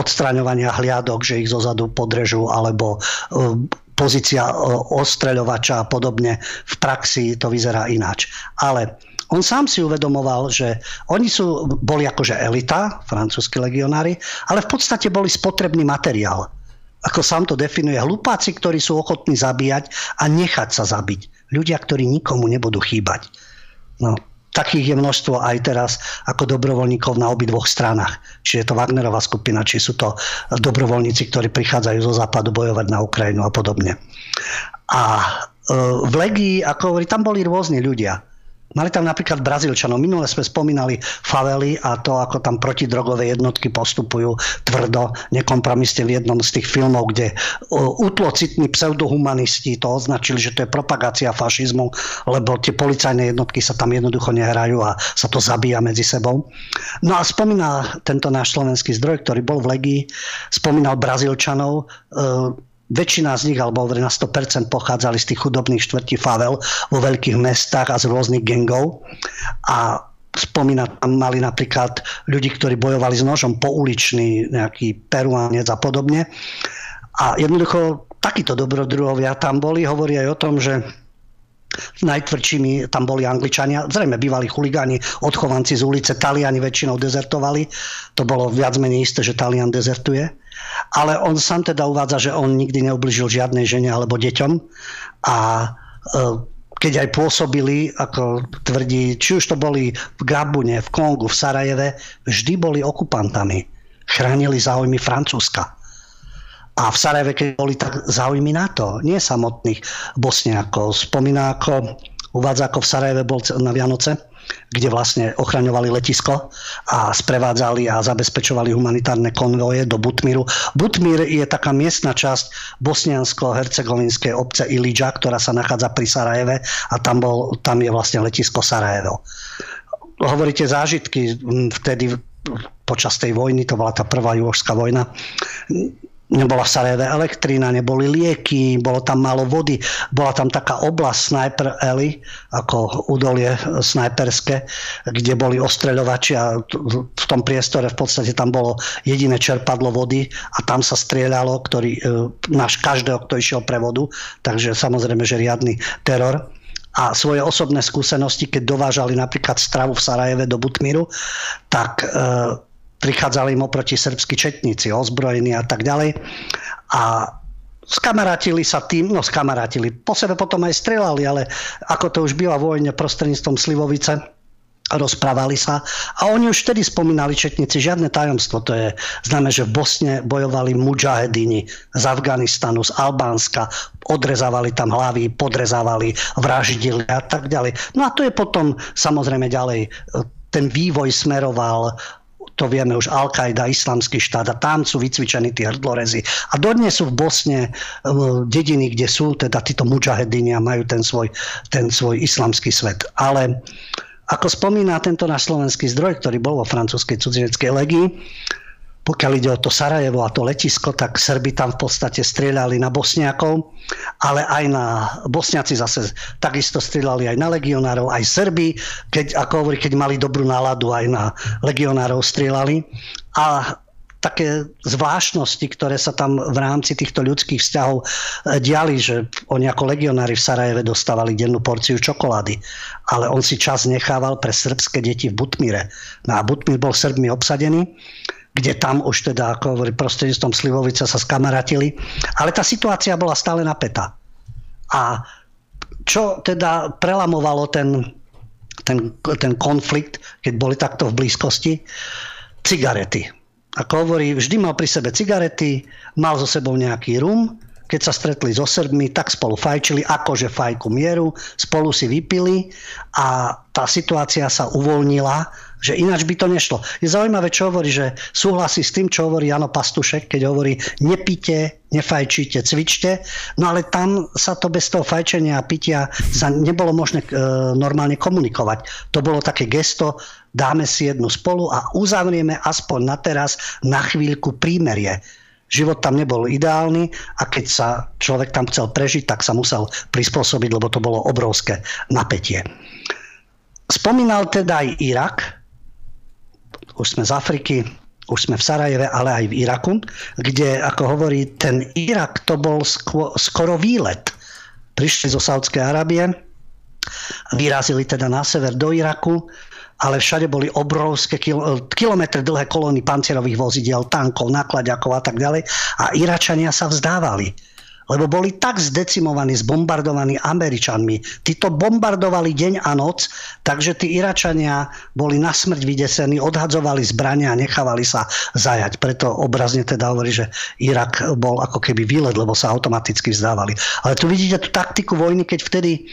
C: odstraňovania hliadok, že ich zozadu podrežú, alebo e, pozícia ostreľovača a podobne. V praxi to vyzerá ináč. Ale on sám si uvedomoval, že oni sú, boli akože elita, francúzski legionári, ale v podstate boli spotrebný materiál. Ako sám to definuje, hlupáci, ktorí sú ochotní zabíjať a nechať sa zabiť. Ľudia, ktorí nikomu nebudú chýbať. No, takých je množstvo aj teraz ako dobrovoľníkov na obidvoch stranách. Či je to Wagnerová skupina, či sú to dobrovoľníci, ktorí prichádzajú zo západu bojovať na Ukrajinu a podobne. A e, v Legii, ako hovorí, tam boli rôzni ľudia. Mali tam napríklad Brazílčanov. Minule sme spomínali favely a to, ako tam protidrogové jednotky postupujú tvrdo, nekompromisne v jednom z tých filmov, kde utlocitní pseudohumanisti to označili, že to je propagácia fašizmu, lebo tie policajné jednotky sa tam jednoducho nehrajú a sa to zabíja medzi sebou. No a spomína tento náš slovenský zdroj, ktorý bol v Legii, spomínal Brazílčanov, e, väčšina z nich, alebo na 100% pochádzali z tých chudobných štvrtí favel vo veľkých mestách a z rôznych gengov. A spomínať, tam mali napríklad ľudí, ktorí bojovali s nožom, pouličný, nejaký peruánec a podobne. A jednoducho takíto dobrodruhovia tam boli, hovorí aj o tom, že najtvrdšími tam boli Angličania, zrejme bývali chuligáni, odchovanci z ulice, Taliani väčšinou dezertovali. To bolo viac menej isté, že Talian dezertuje ale on sám teda uvádza, že on nikdy neubližil žiadnej žene alebo deťom a e, keď aj pôsobili, ako tvrdí, či už to boli v Gabune, v Kongu, v Sarajeve, vždy boli okupantami. Chránili záujmy Francúzska. A v Sarajeve, keď boli tak záujmy NATO, nie samotných Bosniakov. Spomína ako, uvádza ako v Sarajeve bol na Vianoce, kde vlastne ochraňovali letisko a sprevádzali a zabezpečovali humanitárne konvoje do Butmíru. Butmír je taká miestna časť bosniansko-hercegovinskej obce Ilidža, ktorá sa nachádza pri Sarajeve a tam, bol, tam je vlastne letisko Sarajevo. Hovoríte zážitky vtedy počas tej vojny, to bola tá prvá juhožská vojna, nebola v Sarajeve neboli lieky, bolo tam málo vody, bola tam taká oblasť Sniper Alley, ako údolie snajperské, kde boli ostreľovači a v tom priestore v podstate tam bolo jediné čerpadlo vody a tam sa strieľalo, ktorý, e, náš každého, kto išiel pre vodu, takže samozrejme, že riadny teror. A svoje osobné skúsenosti, keď dovážali napríklad stravu v Sarajeve do Butmíru, tak e, prichádzali im oproti srbskí četníci, ozbrojení a tak ďalej. A skamarátili sa tým, no skamarátili, po sebe potom aj strelali, ale ako to už býva vojne prostredníctvom Slivovice, rozprávali sa a oni už vtedy spomínali četníci, žiadne tajomstvo, to je známe, že v Bosne bojovali mujahedini z Afganistanu, z Albánska, odrezávali tam hlavy, podrezávali, vraždili a tak ďalej. No a to je potom samozrejme ďalej ten vývoj smeroval to vieme už Al-Qaida, islamský štát a tam sú vycvičení tí hrdlorezy. A dodnes sú v Bosne dediny, kde sú teda títo mujahedini a majú ten svoj, ten svoj islamský svet. Ale ako spomína tento náš slovenský zdroj, ktorý bol vo francúzskej cudzineckej legii, pokiaľ ide o to Sarajevo a to letisko, tak Srby tam v podstate strieľali na Bosniakov, ale aj na Bosniaci zase takisto strieľali aj na legionárov, aj Srby, keď, ako hovorí, keď mali dobrú náladu, aj na legionárov strieľali. A také zvláštnosti, ktoré sa tam v rámci týchto ľudských vzťahov eh, diali, že oni ako legionári v Sarajeve dostávali dennú porciu čokolády, ale on si čas nechával pre srbské deti v Butmire. No a Butmír bol Srbmi obsadený kde tam už teda, ako hovorí, prostredníctvom Slivovica sa skamaratili. Ale tá situácia bola stále napätá. A čo teda prelamovalo ten, ten, ten konflikt, keď boli takto v blízkosti? Cigarety. Ako hovorí, vždy mal pri sebe cigarety, mal so sebou nejaký rum, keď sa stretli so Srbmi, tak spolu fajčili, akože fajku mieru, spolu si vypili a tá situácia sa uvoľnila že ináč by to nešlo. Je zaujímavé, čo hovorí, že súhlasí s tým, čo hovorí Jano Pastušek, keď hovorí nepite, nefajčite, cvičte. No ale tam sa to bez toho fajčenia a pitia sa nebolo možné e, normálne komunikovať. To bolo také gesto, dáme si jednu spolu a uzavrieme aspoň na teraz na chvíľku prímerie. Život tam nebol ideálny a keď sa človek tam chcel prežiť, tak sa musel prispôsobiť, lebo to bolo obrovské napätie. Spomínal teda aj Irak, už sme z Afriky, už sme v Sarajeve, ale aj v Iraku, kde, ako hovorí, ten Irak to bol skoro, skoro výlet. Prišli zo Saudskej Arábie, vyrazili teda na sever do Iraku, ale všade boli obrovské kilometre dlhé kolóny pancierových vozidiel, tankov, nakladiakov a tak ďalej. A Iračania sa vzdávali lebo boli tak zdecimovaní, zbombardovaní Američanmi. Tí to bombardovali deň a noc, takže tí Iračania boli na smrť vydesení, odhadzovali zbrania a nechávali sa zajať. Preto obrazne teda hovorí, že Irak bol ako keby výlet, lebo sa automaticky vzdávali. Ale tu vidíte tú taktiku vojny, keď vtedy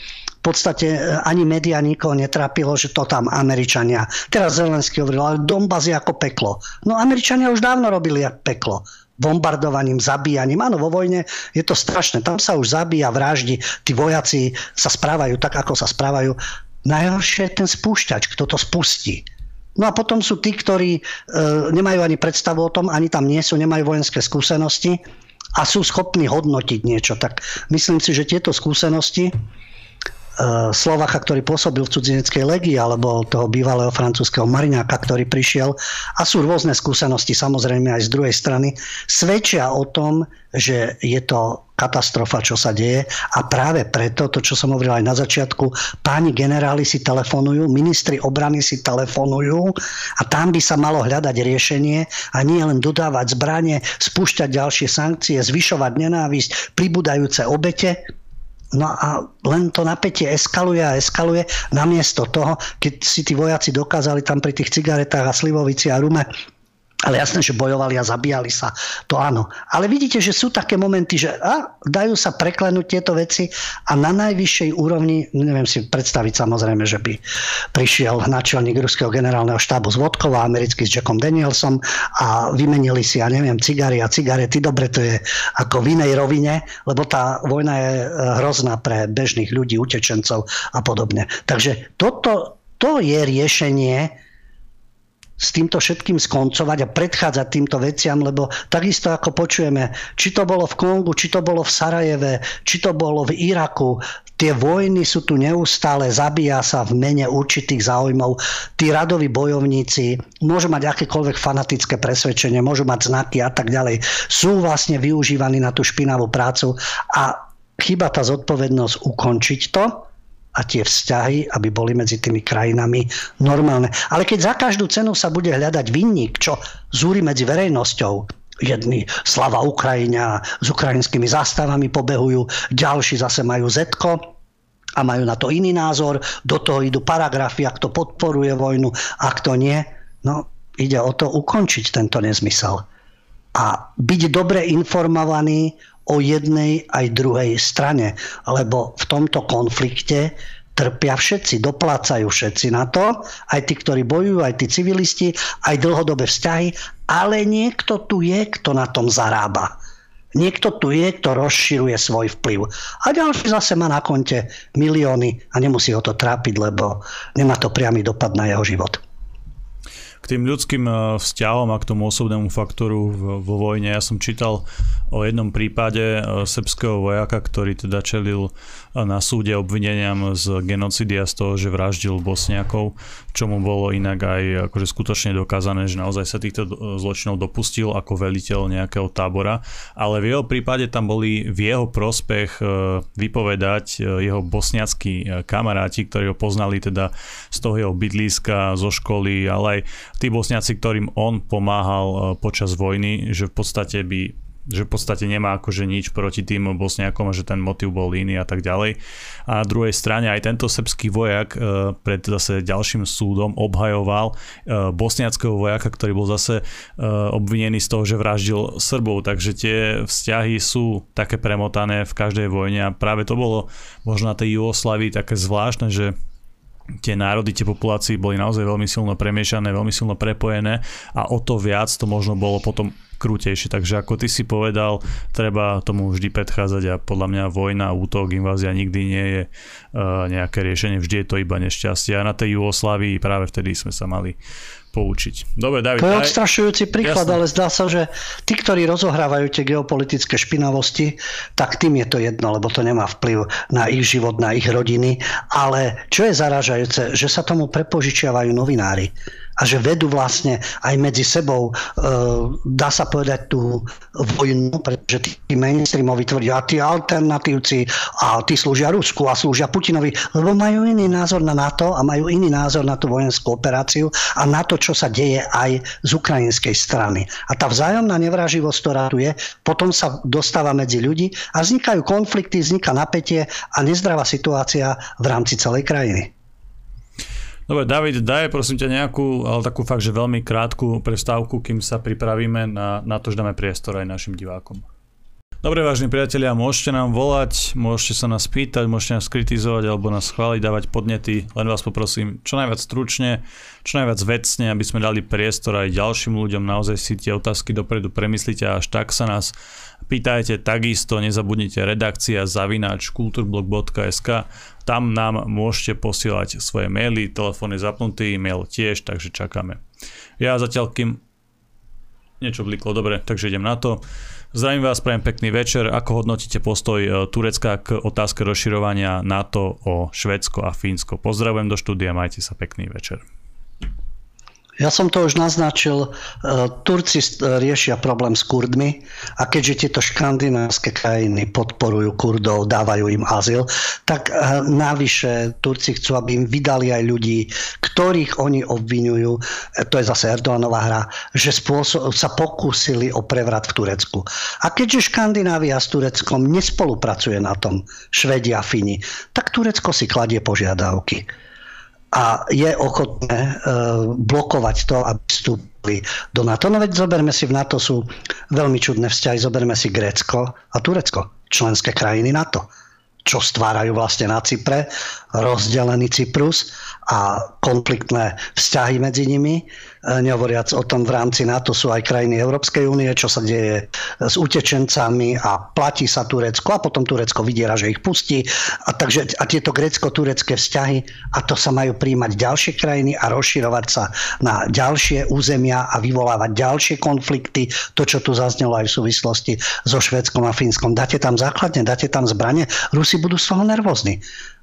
C: v podstate ani média nikoho netrápilo, že to tam Američania. Teraz Zelenský hovoril, ale Donbass je ako peklo. No Američania už dávno robili peklo bombardovaním, zabíjaním. Áno, vo vojne je to strašné. Tam sa už zabíja, vraždi. Tí vojaci sa správajú tak, ako sa správajú. Najhoršie je ten spúšťač, kto to spustí. No a potom sú tí, ktorí e, nemajú ani predstavu o tom, ani tam nie sú, nemajú vojenské skúsenosti a sú schopní hodnotiť niečo. Tak myslím si, že tieto skúsenosti Slovacha, ktorý pôsobil v cudzineckej legii, alebo toho bývalého francúzského mariňáka, ktorý prišiel. A sú rôzne skúsenosti, samozrejme aj z druhej strany, svedčia o tom, že je to katastrofa, čo sa deje. A práve preto, to čo som hovoril aj na začiatku, páni generáli si telefonujú, ministri obrany si telefonujú a tam by sa malo hľadať riešenie a nie len dodávať zbranie, spúšťať ďalšie sankcie, zvyšovať nenávisť, pribúdajúce obete, No a len to napätie eskaluje a eskaluje namiesto toho, keď si tí vojaci dokázali tam pri tých cigaretách a slivovici a rume ale jasné, že bojovali a zabíjali sa, to áno. Ale vidíte, že sú také momenty, že a, dajú sa preklenúť tieto veci a na najvyššej úrovni, neviem si predstaviť samozrejme, že by prišiel náčelník ruského generálneho štábu z Vodkova, americký s Jackom Danielsom a vymenili si, ja neviem, cigary a cigarety. Dobre, to je ako v inej rovine, lebo tá vojna je e, hrozná pre bežných ľudí, utečencov a podobne. Takže toto to je riešenie, s týmto všetkým skoncovať a predchádzať týmto veciam, lebo takisto ako počujeme, či to bolo v Kongu, či to bolo v Sarajeve, či to bolo v Iraku, tie vojny sú tu neustále, zabíja sa v mene určitých záujmov. Tí radoví bojovníci môžu mať akékoľvek fanatické presvedčenie, môžu mať znaky a tak ďalej. Sú vlastne využívaní na tú špinavú prácu a chyba tá zodpovednosť ukončiť to, a tie vzťahy, aby boli medzi tými krajinami normálne. Ale keď za každú cenu sa bude hľadať vinník, čo zúri medzi verejnosťou, jedni slava Ukrajina s ukrajinskými zástavami pobehujú, ďalší zase majú zetko, a majú na to iný názor, do toho idú paragrafy, ak to podporuje vojnu, ak to nie. No, ide o to ukončiť tento nezmysel. A byť dobre informovaný o jednej aj druhej strane, lebo v tomto konflikte trpia všetci, doplácajú všetci na to, aj tí, ktorí bojujú, aj tí civilisti, aj dlhodobé vzťahy, ale niekto tu je, kto na tom zarába. Niekto tu je, kto rozširuje svoj vplyv. A ďalší zase má na konte milióny a nemusí ho to trápiť, lebo nemá to priamy dopad na jeho život.
A: K tým ľudským eh, vzťahom a k tomu osobnému faktoru vo vojne, ja som čítal o jednom prípade eh, srbského vojaka, ktorý teda čelil na súde obvineniam z genocidy a z toho, že vraždil bosniakov, čo mu bolo inak aj akože skutočne dokázané, že naozaj sa týchto zločinov dopustil ako veliteľ nejakého tábora, ale v jeho prípade tam boli v jeho prospech vypovedať jeho bosniackí kamaráti, ktorí ho poznali teda z toho jeho bydliska, zo školy, ale aj tí bosniaci, ktorým on pomáhal e, počas vojny, že v podstate by že v podstate nemá akože nič proti tým bosniakom, že ten motiv bol iný a tak ďalej. A na druhej strane aj tento srbský vojak e, pred zase ďalším súdom obhajoval e, bosniackého vojaka, ktorý bol zase obvinený z toho, že vraždil Srbov, takže tie vzťahy sú také premotané v každej vojne a práve to bolo možno na tej Jugoslavii také zvláštne, že tie národy, tie populácie boli naozaj veľmi silno premiešané, veľmi silno prepojené a o to viac to možno bolo potom krútejšie. Takže ako ty si povedal, treba tomu vždy predchádzať a podľa mňa vojna, útok, invázia nikdy nie je uh, nejaké riešenie, vždy je to iba nešťastie. A na tej Jugoslávii práve vtedy sme sa mali poučiť. Dobre, David.
C: To je odstrašujúci príklad, Jasne. ale zdá sa, že tí, ktorí rozohrávajú tie geopolitické špinavosti, tak tým je to jedno, lebo to nemá vplyv na ich život, na ich rodiny. Ale čo je zaražajúce, že sa tomu prepožičiavajú novinári a že vedú vlastne aj medzi sebou, e, dá sa povedať, tú vojnu, pretože tí mainstreamoví tvrdia, a tí alternatívci, a tí slúžia Rusku a slúžia Putinovi, lebo majú iný názor na NATO a majú iný názor na tú vojenskú operáciu a na to, čo sa deje aj z ukrajinskej strany. A tá vzájomná nevraživosť, ktorá tu je, potom sa dostáva medzi ľudí a vznikajú konflikty, vzniká napätie a nezdravá situácia v rámci celej krajiny.
A: Dobre, David, daj prosím ťa nejakú, ale takú fakt, že veľmi krátku prestávku, kým sa pripravíme na, na to, že dáme priestor aj našim divákom. Dobre, vážni priatelia, môžete nám volať, môžete sa nás pýtať, môžete nás kritizovať alebo nás chváliť, dávať podnety. Len vás poprosím čo najviac stručne, čo najviac vecne, aby sme dali priestor aj ďalším ľuďom. Naozaj si tie otázky dopredu premyslíte a až tak sa nás pýtajte. Takisto nezabudnite redakcia zavináč kulturblog.sk tam nám môžete posielať svoje maily, telefón je zapnutý, mail tiež, takže čakáme. Ja zatiaľ kým niečo bliklo, dobre, takže idem na to. Zdravím vás, prajem pekný večer. Ako hodnotíte postoj e, Turecka k otázke rozširovania NATO o Švedsko a Fínsko? Pozdravujem do štúdia, majte sa pekný večer.
C: Ja som to už naznačil, e, Turci e, riešia problém s Kurdmi a keďže tieto škandinávske krajiny podporujú Kurdov, dávajú im azyl, tak e, navyše Turci chcú, aby im vydali aj ľudí, ktorých oni obvinujú, to je zase Erdoganová hra, že spôsob, sa pokúsili o prevrat v Turecku. A keďže Škandinávia s Tureckom nespolupracuje na tom, Švedia Fini, tak Turecko si kladie požiadavky a je ochotné e, blokovať to, aby vstúpili do NATO. No veď zoberme si, v NATO sú veľmi čudné vzťahy, zoberme si Grécko a Turecko, členské krajiny NATO, čo stvárajú vlastne na Cypre, rozdelený Cyprus a konfliktné vzťahy medzi nimi nehovoriac o tom v rámci NATO sú aj krajiny Európskej únie, čo sa deje s utečencami a platí sa Turecko a potom Turecko vydiera, že ich pustí. A, takže, a tieto grécko-turecké vzťahy a to sa majú príjmať ďalšie krajiny a rozširovať sa na ďalšie územia a vyvolávať ďalšie konflikty. To, čo tu zaznelo aj v súvislosti so Švedskom a Fínskom. Dáte tam základne, dáte tam zbranie, Rusi budú z toho nervózni.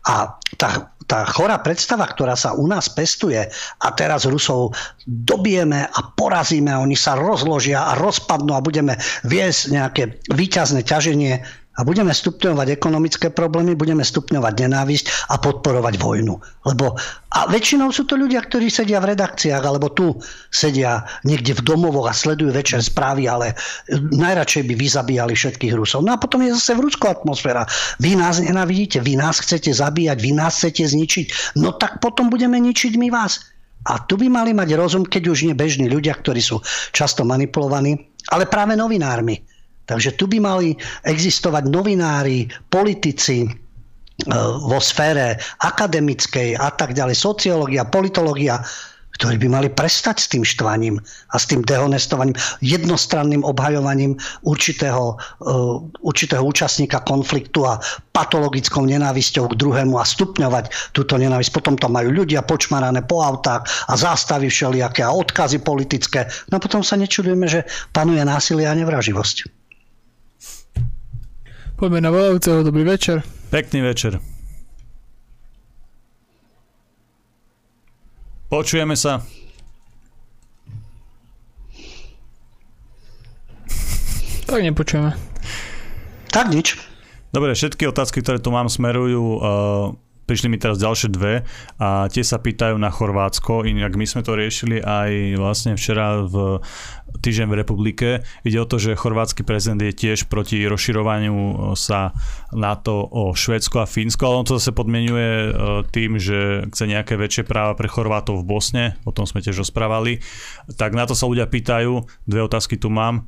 C: A tá, tá chorá predstava, ktorá sa u nás pestuje a teraz Rusov dobijeme a porazíme, oni sa rozložia a rozpadnú a budeme viesť nejaké výťazné ťaženie, A budeme stupňovať ekonomické problémy, budeme stupňovať nenávisť a podporovať vojnu. Lebo, a väčšinou sú to ľudia, ktorí sedia v redakciách, alebo tu sedia niekde v domovoch a sledujú večer správy, ale najradšej by vyzabíjali všetkých Rusov. No a potom je zase v Rusku atmosféra. Vy nás nenavidíte, vy nás chcete zabíjať, vy nás chcete zničiť. No tak potom budeme ničiť my vás. A tu by mali mať rozum, keď už nie bežní ľudia, ktorí sú často manipulovaní, ale práve novinármi. Takže tu by mali existovať novinári, politici, e, vo sfére akademickej a tak ďalej, sociológia, politológia, ktorí by mali prestať s tým štvaním a s tým dehonestovaním, jednostranným obhajovaním určitého, uh, určitého účastníka konfliktu a patologickou nenávisťou k druhému a stupňovať túto nenávisť. Potom to majú ľudia počmarané po autách a zástavy všelijaké a odkazy politické. No a potom sa nečudujeme, že panuje násilie a nevraživosť.
B: Poďme na volajúceho, dobrý večer.
A: Pekný večer. Počujeme sa.
B: Tak nepočujeme.
C: Tak nič.
A: Dobre, všetky otázky, ktoré tu mám, smerujú uh, prišli mi teraz ďalšie dve a tie sa pýtajú na Chorvátsko, inak my sme to riešili aj vlastne včera v týždeň v republike. Ide o to, že chorvátsky prezident je tiež proti rozširovaniu sa NATO o Švédsko a Fínsko, ale on to zase podmienuje e, tým, že chce nejaké väčšie práva pre Chorvátov v Bosne, o tom sme tiež rozprávali. Tak na to sa ľudia pýtajú, dve otázky tu mám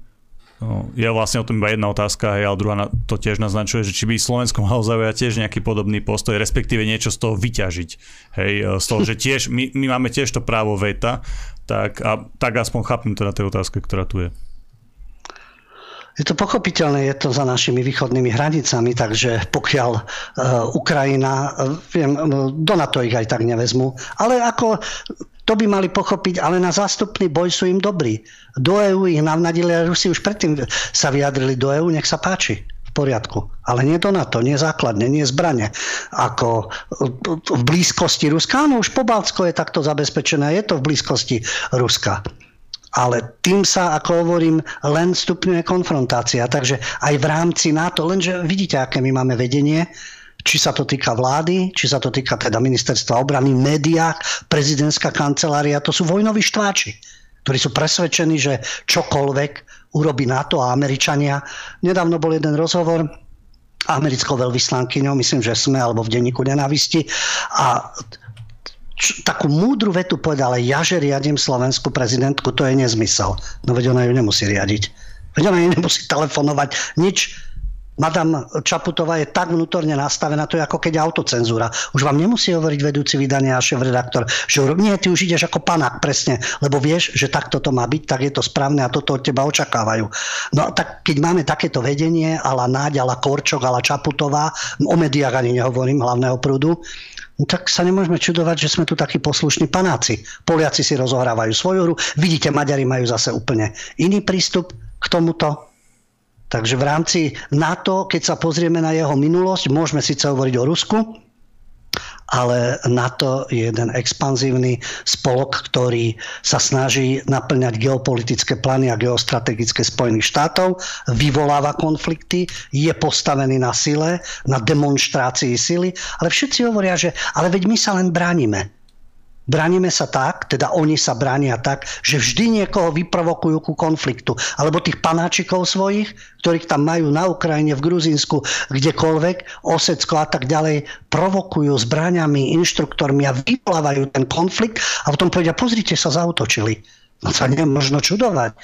A: je vlastne o tom iba jedna otázka, hej, ale druhá to tiež naznačuje, že či by Slovensko malo zaujať tiež nejaký podobný postoj, respektíve niečo z toho vyťažiť. Hej, e, z toho, že tiež, my, my máme tiež to právo veta, tak, a, tak aspoň chápem to na tej otázke, ktorá tu je.
C: Je to pochopiteľné, je to za našimi východnými hranicami, takže pokiaľ uh, Ukrajina, uh, viem, do NATO ich aj tak nevezmu, ale ako to by mali pochopiť, ale na zástupný boj sú im dobrí. Do EÚ ich navnadili, Rusi už predtým sa vyjadrili do EÚ, nech sa páči poriadku. Ale nie do NATO, nie základne, nie zbranie. Ako v blízkosti Ruska. Áno, už Pobaltsko je takto zabezpečené, je to v blízkosti Ruska. Ale tým sa, ako hovorím, len stupňuje konfrontácia. Takže aj v rámci NATO, lenže vidíte, aké my máme vedenie, či sa to týka vlády, či sa to týka teda ministerstva obrany, médiá, prezidentská kancelária, to sú vojnoví štváči, ktorí sú presvedčení, že čokoľvek urobí NATO a Američania. Nedávno bol jeden rozhovor americkou veľvyslankyňou, myslím, že sme, alebo v denníku nenávisti a takú múdru vetu povedala, ja, že riadím slovenskú prezidentku, to je nezmysel. No veď ona ju nemusí riadiť. Veď ona ju nemusí telefonovať. Nič Madame Čaputová je tak vnútorne nastavená, to je ako keď autocenzúra. Už vám nemusí hovoriť vedúci vydania a šéf-redaktor, že nie, ty už ideš ako panák, presne, lebo vieš, že takto to má byť, tak je to správne a toto od teba očakávajú. No tak keď máme takéto vedenie, ala Náď, ala Korčok, ala Čaputová, o médiách ani nehovorím, hlavného prúdu, No tak sa nemôžeme čudovať, že sme tu takí poslušní panáci. Poliaci si rozohrávajú svoju hru. Vidíte, Maďari majú zase úplne iný prístup k tomuto. Takže v rámci NATO, keď sa pozrieme na jeho minulosť, môžeme síce hovoriť o Rusku, ale NATO je jeden expanzívny spolok, ktorý sa snaží naplňať geopolitické plány a geostrategické Spojených štátov, vyvoláva konflikty, je postavený na sile, na demonstrácii sily, ale všetci hovoria, že ale veď my sa len bránime. Bránime sa tak, teda oni sa bránia tak, že vždy niekoho vyprovokujú ku konfliktu. Alebo tých panáčikov svojich, ktorých tam majú na Ukrajine, v Gruzínsku, kdekoľvek, Osecko a tak ďalej, provokujú zbraniami, inštruktormi a vyplávajú ten konflikt a potom povedia, pozrite sa, zautočili. No sa nemôžno čudovať.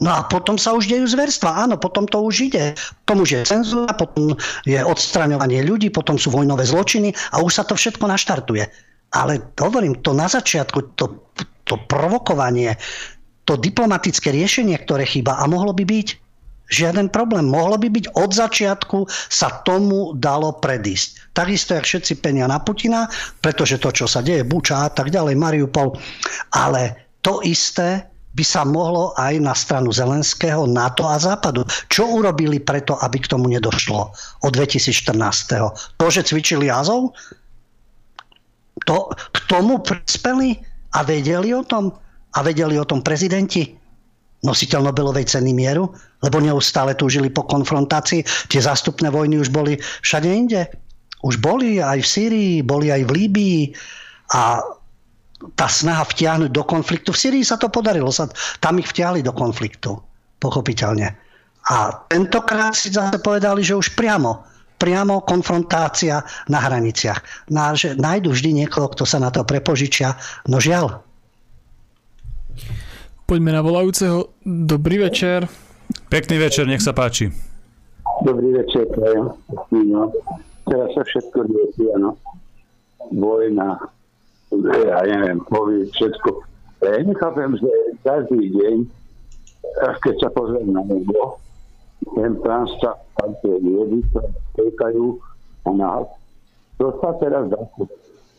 C: No a potom sa už dejú zverstva. Áno, potom to už ide. Potom už je cenzúra, potom je odstraňovanie ľudí, potom sú vojnové zločiny a už sa to všetko naštartuje. Ale hovorím, to na začiatku, to, to provokovanie, to diplomatické riešenie, ktoré chýba a mohlo by byť žiaden problém. Mohlo by byť od začiatku sa tomu dalo predísť. Takisto, jak všetci penia na Putina, pretože to, čo sa deje, Buča a tak ďalej, Mariupol. Ale to isté by sa mohlo aj na stranu Zelenského, NATO a Západu. Čo urobili preto, aby k tomu nedošlo od 2014. To, že cvičili Azov, to, k tomu prispeli a vedeli o tom? A vedeli o tom prezidenti? nositeľ Nobelovej ceny mieru, lebo neustále túžili po konfrontácii. Tie zástupné vojny už boli všade inde. Už boli aj v Sýrii, boli aj v Líbii a tá snaha vtiahnuť do konfliktu. V Syrii sa to podarilo, sa, tam ich vtiahli do konfliktu, pochopiteľne. A tentokrát si zase povedali, že už priamo, priamo konfrontácia na hraniciach. Na, že nájdu vždy niekoho, kto sa na to prepožičia. No žiaľ.
B: Poďme na volajúceho. Dobrý večer.
A: Pekný večer, nech sa páči.
D: Dobrý večer, prajem. No, teraz sa všetko deje, áno. Vojna, ja neviem, COVID, všetko. Ja nechápem, že každý deň, keď sa pozriem na nebo, ten pán sa tie viedy stekajú a nás. To sa teraz dá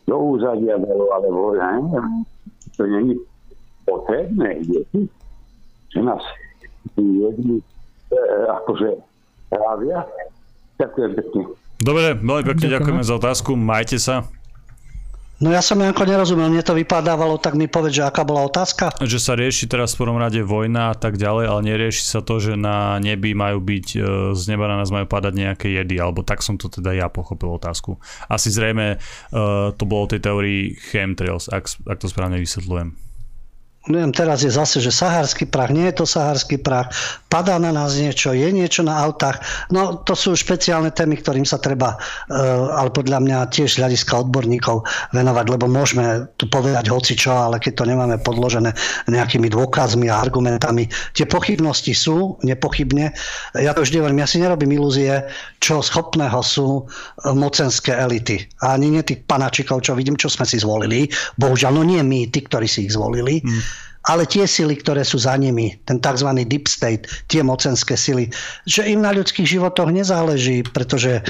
D: do úzadia dalo, alebo ja neviem, to není potrebné, deti, že nás jedni e, akože právia. Ďakujem pekne.
A: Dobre, veľmi pekne ďakujeme za otázku. Majte sa.
C: No ja som nejako nerozumel, mne to vypadávalo, tak mi povedz, že aká bola otázka?
A: Že sa rieši teraz v prvom rade vojna a tak ďalej, ale nerieši sa to, že na nebi majú byť, e, z neba na nás majú padať nejaké jedy, alebo tak som to teda ja pochopil otázku. Asi zrejme uh, to bolo o tej teórii chemtrails, ak, ak to správne vysvetľujem
C: neviem, teraz je zase, že sahársky prach, nie je to sahársky prach, padá na nás niečo, je niečo na autách. No to sú špeciálne témy, ktorým sa treba, uh, ale podľa mňa tiež hľadiska odborníkov venovať, lebo môžeme tu povedať hoci čo, ale keď to nemáme podložené nejakými dôkazmi a argumentami, tie pochybnosti sú nepochybne. Ja to vždy hovorím, ja si nerobím ilúzie, čo schopného sú e, mocenské elity. A ani nie tých panačikov, čo vidím, čo sme si zvolili. Bohužiaľ, no nie my, tí, ktorí si ich zvolili. Hmm ale tie sily, ktoré sú za nimi, ten tzv. deep state, tie mocenské sily, že im na ľudských životoch nezáleží, pretože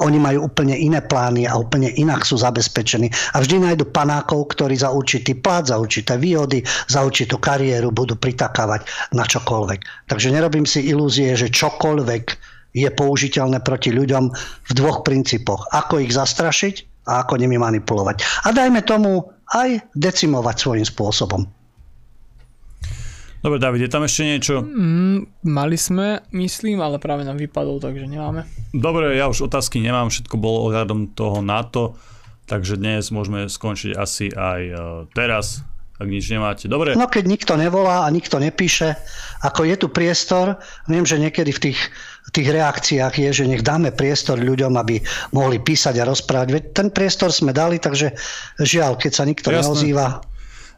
C: oni majú úplne iné plány a úplne inak sú zabezpečení. A vždy nájdu panákov, ktorí za určitý plát, za určité výhody, za určitú kariéru budú pritakávať na čokoľvek. Takže nerobím si ilúzie, že čokoľvek je použiteľné proti ľuďom v dvoch princípoch. Ako ich zastrašiť a ako nimi manipulovať. A dajme tomu aj decimovať svojím spôsobom.
A: Dobre, David, je tam ešte niečo?
B: Mm, mali sme, myslím, ale práve nám vypadol, takže nemáme.
A: Dobre, ja už otázky nemám, všetko bolo ohľadom toho NATO, takže dnes môžeme skončiť asi aj uh, teraz, ak nič nemáte. Dobre.
C: No keď nikto nevolá a nikto nepíše, ako je tu priestor, viem, že niekedy v tých, tých reakciách je, že nech dáme priestor ľuďom, aby mohli písať a rozprávať. Veď ten priestor sme dali, takže žiaľ, keď sa nikto Jasné. neozýva,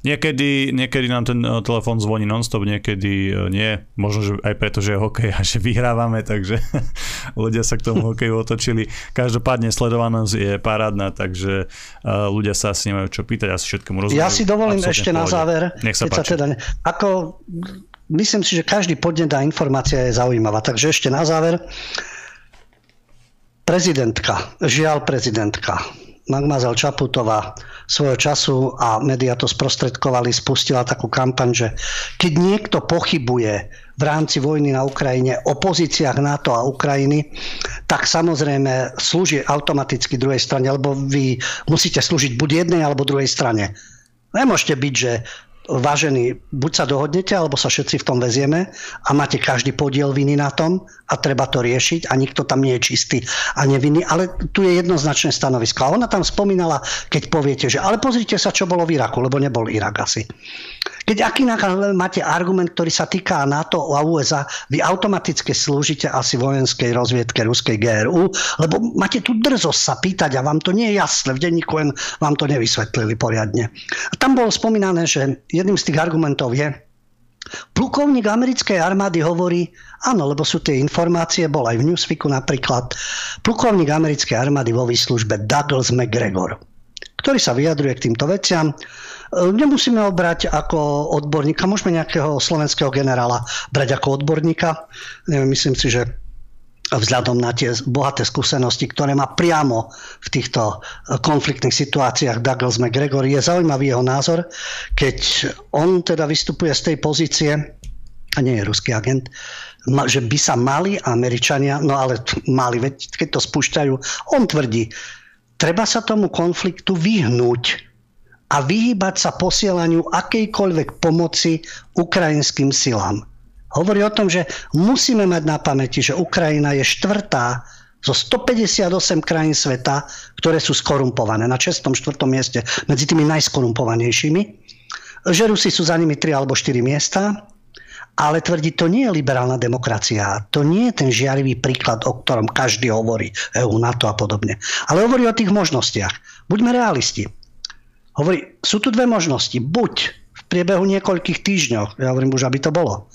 A: Niekedy, niekedy nám ten eh, telefón zvoní nonstop, niekedy eh, nie. Možno že aj preto, že je hokej a že vyhrávame, takže ľudia sa k tomu hokeju otočili. Každopádne sledovanosť je parádna, takže eh, ľudia sa asi nemajú čo pýtať, asi všetkému rozumejú.
C: Ja si dovolím ešte na záver.
A: Nech sa páči. Sa teda,
C: ako, myslím si, že každý podnet a informácia je zaujímavá, takže ešte na záver. Prezidentka, žiaľ prezidentka, Magmazel Čaputová svojho času a médiá to sprostredkovali, spustila takú kampaň, že keď niekto pochybuje v rámci vojny na Ukrajine o pozíciách NATO a Ukrajiny, tak samozrejme slúži automaticky druhej strane, lebo vy musíte slúžiť buď jednej alebo druhej strane. Nemôžete byť, že vážení, buď sa dohodnete, alebo sa všetci v tom vezieme a máte každý podiel viny na tom a treba to riešiť a nikto tam nie je čistý a nevinný, ale tu je jednoznačné stanovisko. A ona tam spomínala, keď poviete, že ale pozrite sa, čo bolo v Iraku, lebo nebol Irak asi. Keď aký máte argument, ktorý sa týka NATO a USA, vy automaticky slúžite asi vojenskej rozviedke ruskej GRU, lebo máte tu drzosť sa pýtať a vám to nie je jasné. V denníku len vám to nevysvetlili poriadne. A tam bolo spomínané, že jedným z tých argumentov je, Plukovník americkej armády hovorí, áno, lebo sú tie informácie, bol aj v Newsweeku napríklad, plukovník americkej armády vo výslužbe Douglas McGregor, ktorý sa vyjadruje k týmto veciam. Nemusíme ho brať ako odborníka, môžeme nejakého slovenského generála brať ako odborníka. Myslím si, že vzhľadom na tie bohaté skúsenosti, ktoré má priamo v týchto konfliktných situáciách Douglas McGregor. Je zaujímavý jeho názor, keď on teda vystupuje z tej pozície, a nie je ruský agent, že by sa mali Američania, no ale mali, keď to spúšťajú, on tvrdí, treba sa tomu konfliktu vyhnúť a vyhýbať sa posielaniu akejkoľvek pomoci ukrajinským silám. Hovorí o tom, že musíme mať na pamäti, že Ukrajina je štvrtá zo 158 krajín sveta, ktoré sú skorumpované na 6. 4. mieste medzi tými najskorumpovanejšími. Že Rusi sú za nimi 3 alebo 4 miesta, ale tvrdí, to nie je liberálna demokracia. To nie je ten žiarivý príklad, o ktorom každý hovorí, EU, NATO a podobne. Ale hovorí o tých možnostiach. Buďme realisti. Hovorí, sú tu dve možnosti. Buď v priebehu niekoľkých týždňov, ja hovorím už, aby to bolo,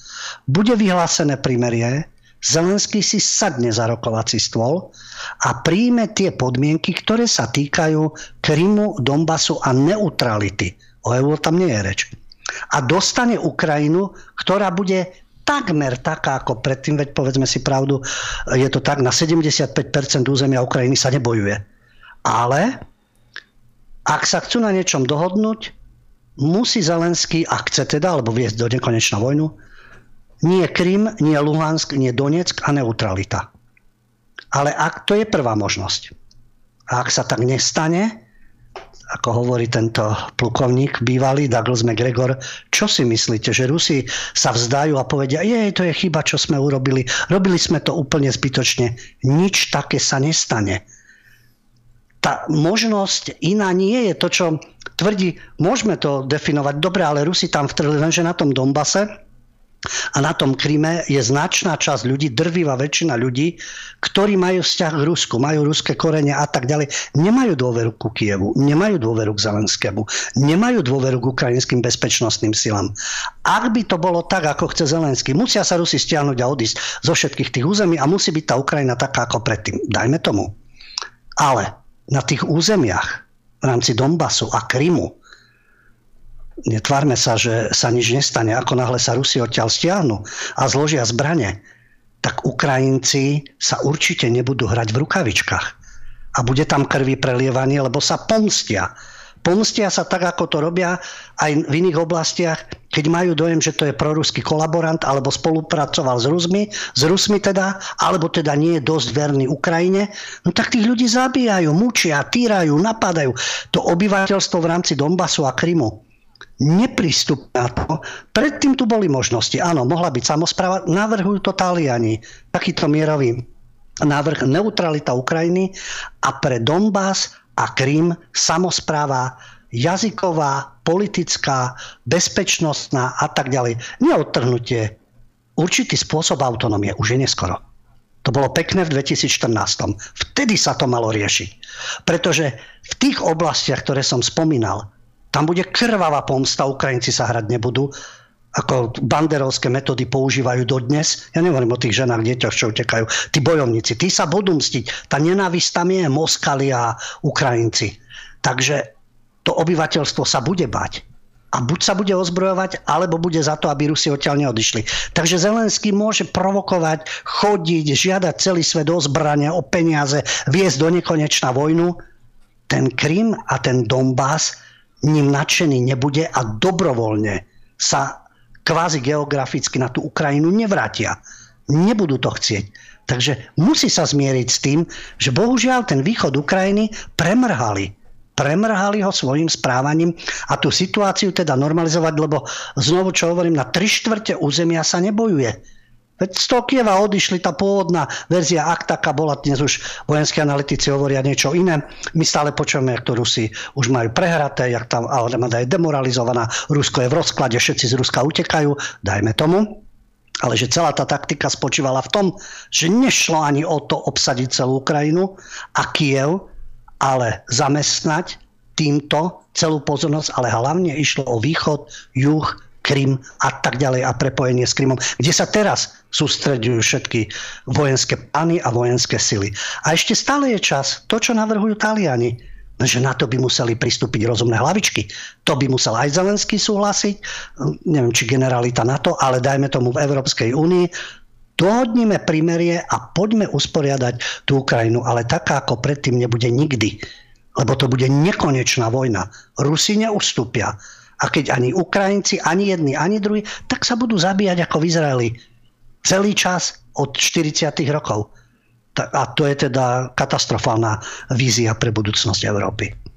C: bude vyhlásené primerie, Zelenský si sadne za rokovací stôl a príjme tie podmienky, ktoré sa týkajú Krymu, Donbasu a neutrality. O EU tam nie je reč. A dostane Ukrajinu, ktorá bude takmer taká ako predtým, veď povedzme si pravdu, je to tak, na 75% územia Ukrajiny sa nebojuje. Ale ak sa chcú na niečom dohodnúť, musí Zelenský, ak chce teda, alebo viesť do nekonečná vojnu, nie Krym, nie Luhansk, nie Donetsk a neutralita. Ale ak to je prvá možnosť. A ak sa tak nestane, ako hovorí tento plukovník bývalý Douglas McGregor, čo si myslíte, že Rusi sa vzdajú a povedia, je, to je chyba, čo sme urobili, robili sme to úplne zbytočne. Nič také sa nestane. Tá možnosť iná nie je to, čo tvrdí, môžeme to definovať dobre, ale Rusi tam vtrhli, lenže na tom Donbase, a na tom Kryme je značná časť ľudí, drvivá väčšina ľudí, ktorí majú vzťah k Rusku, majú ruské korene a tak ďalej. Nemajú dôveru ku Kievu, nemajú dôveru k Zelenskému, nemajú dôveru k ukrajinským bezpečnostným silám. Ak by to bolo tak, ako chce Zelenský, musia sa Rusi stiahnuť a odísť zo všetkých tých území a musí byť tá Ukrajina taká ako predtým. Dajme tomu. Ale na tých územiach v rámci Donbasu a Krymu netvárme sa, že sa nič nestane. Ako náhle sa Rusi odtiaľ stiahnu a zložia zbrane, tak Ukrajinci sa určite nebudú hrať v rukavičkách. A bude tam krvi prelievanie, lebo sa pomstia. Pomstia sa tak, ako to robia aj v iných oblastiach, keď majú dojem, že to je proruský kolaborant alebo spolupracoval s Rusmi, s Rusmi teda, alebo teda nie je dosť verný Ukrajine, no tak tých ľudí zabíjajú, mučia, týrajú, napadajú. To obyvateľstvo v rámci Donbasu a Krymu neprístup na to. Predtým tu boli možnosti. Áno, mohla byť samozpráva. Navrhujú to Taliani. Takýto mierový návrh neutralita Ukrajiny a pre Donbass a Krym samozpráva jazyková, politická, bezpečnostná a tak ďalej. Neodtrhnutie. Určitý spôsob autonómie už je neskoro. To bolo pekné v 2014. Vtedy sa to malo riešiť. Pretože v tých oblastiach, ktoré som spomínal, tam bude krvavá pomsta, Ukrajinci sa hrať nebudú, ako banderovské metódy používajú dodnes. Ja nehovorím o tých ženách, deťoch, čo utekajú. Tí bojovníci, tí sa budú mstiť. Tá nenávisť tam je, Moskali a Ukrajinci. Takže to obyvateľstvo sa bude bať. A buď sa bude ozbrojovať, alebo bude za to, aby Rusi odtiaľ neodišli. Takže Zelenský môže provokovať, chodiť, žiadať celý svet o zbrania, o peniaze, viesť do nekonečná vojnu. Ten Krym a ten Donbass ním nadšený nebude a dobrovoľne sa kvázi geograficky na tú Ukrajinu nevrátia. Nebudú to chcieť. Takže musí sa zmieriť s tým, že bohužiaľ ten východ Ukrajiny premrhali. Premrhali ho svojim správaním a tú situáciu teda normalizovať, lebo znovu čo hovorím, na tri štvrte územia sa nebojuje Veď z toho Kieva odišli, tá pôvodná verzia Aktaka bola, dnes už vojenskí analytici hovoria niečo iné. My stále počujeme, jak Rusi už majú prehraté, jak tam armáda je demoralizovaná, Rusko je v rozklade, všetci z Ruska utekajú, dajme tomu. Ale že celá tá taktika spočívala v tom, že nešlo ani o to obsadiť celú Ukrajinu a Kiev, ale zamestnať týmto celú pozornosť, ale hlavne išlo o východ, juh, Krym a tak ďalej a prepojenie s Krymom, kde sa teraz sústredujú všetky vojenské plány a vojenské sily. A ešte stále je čas, to, čo navrhujú Taliani, že na to by museli pristúpiť rozumné hlavičky. To by musel aj Zelenský súhlasiť, neviem, či generalita na to, ale dajme tomu v Európskej únii, dohodnime primerie a poďme usporiadať tú Ukrajinu, ale taká ako predtým nebude nikdy. Lebo to bude nekonečná vojna. Rusi neustúpia. A keď ani Ukrajinci, ani jedni, ani druhí, tak sa budú zabíjať ako v Izraeli. Celý čas od 40. rokov. A to je teda katastrofálna vízia pre budúcnosť Európy.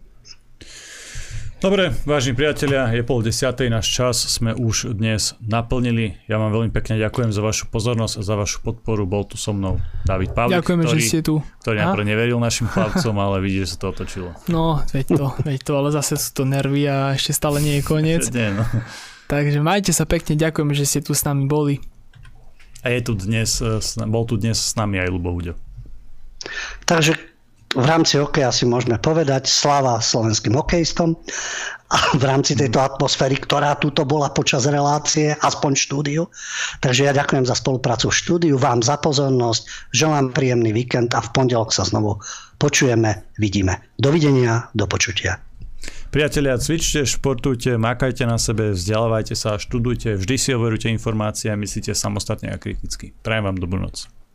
A: Dobre, vážni priatelia, je pol desiatej, náš čas sme už dnes naplnili. Ja vám veľmi pekne ďakujem za vašu pozornosť a za vašu podporu. Bol tu so mnou David Pavlik,
B: Ďakujeme,
A: ktorý,
B: že ste tu.
A: ktorý najprv neveril našim chlapcom, ale vidí, že sa to otočilo.
B: No, veď to, veď to, ale zase sú to nervy a ešte stále nie je koniec.
A: Nie, no.
B: Takže majte sa pekne, ďakujeme, že ste tu s nami boli.
A: A je tu dnes, eh, bol tu dnes s nami aj Lubo.
C: Takže v rámci hokeja si môžeme povedať sláva slovenským hokejistom a v rámci tejto atmosféry, ktorá tuto bola počas relácie, aspoň štúdiu. Takže ja ďakujem za spoluprácu v štúdiu, vám za pozornosť, želám príjemný víkend a v pondelok sa znovu počujeme, vidíme. Dovidenia, do počutia.
A: Priatelia, cvičte, športujte, makajte na sebe, vzdelávajte sa, študujte, vždy si overujte informácie a myslíte samostatne a kriticky. Prajem vám dobrú noc.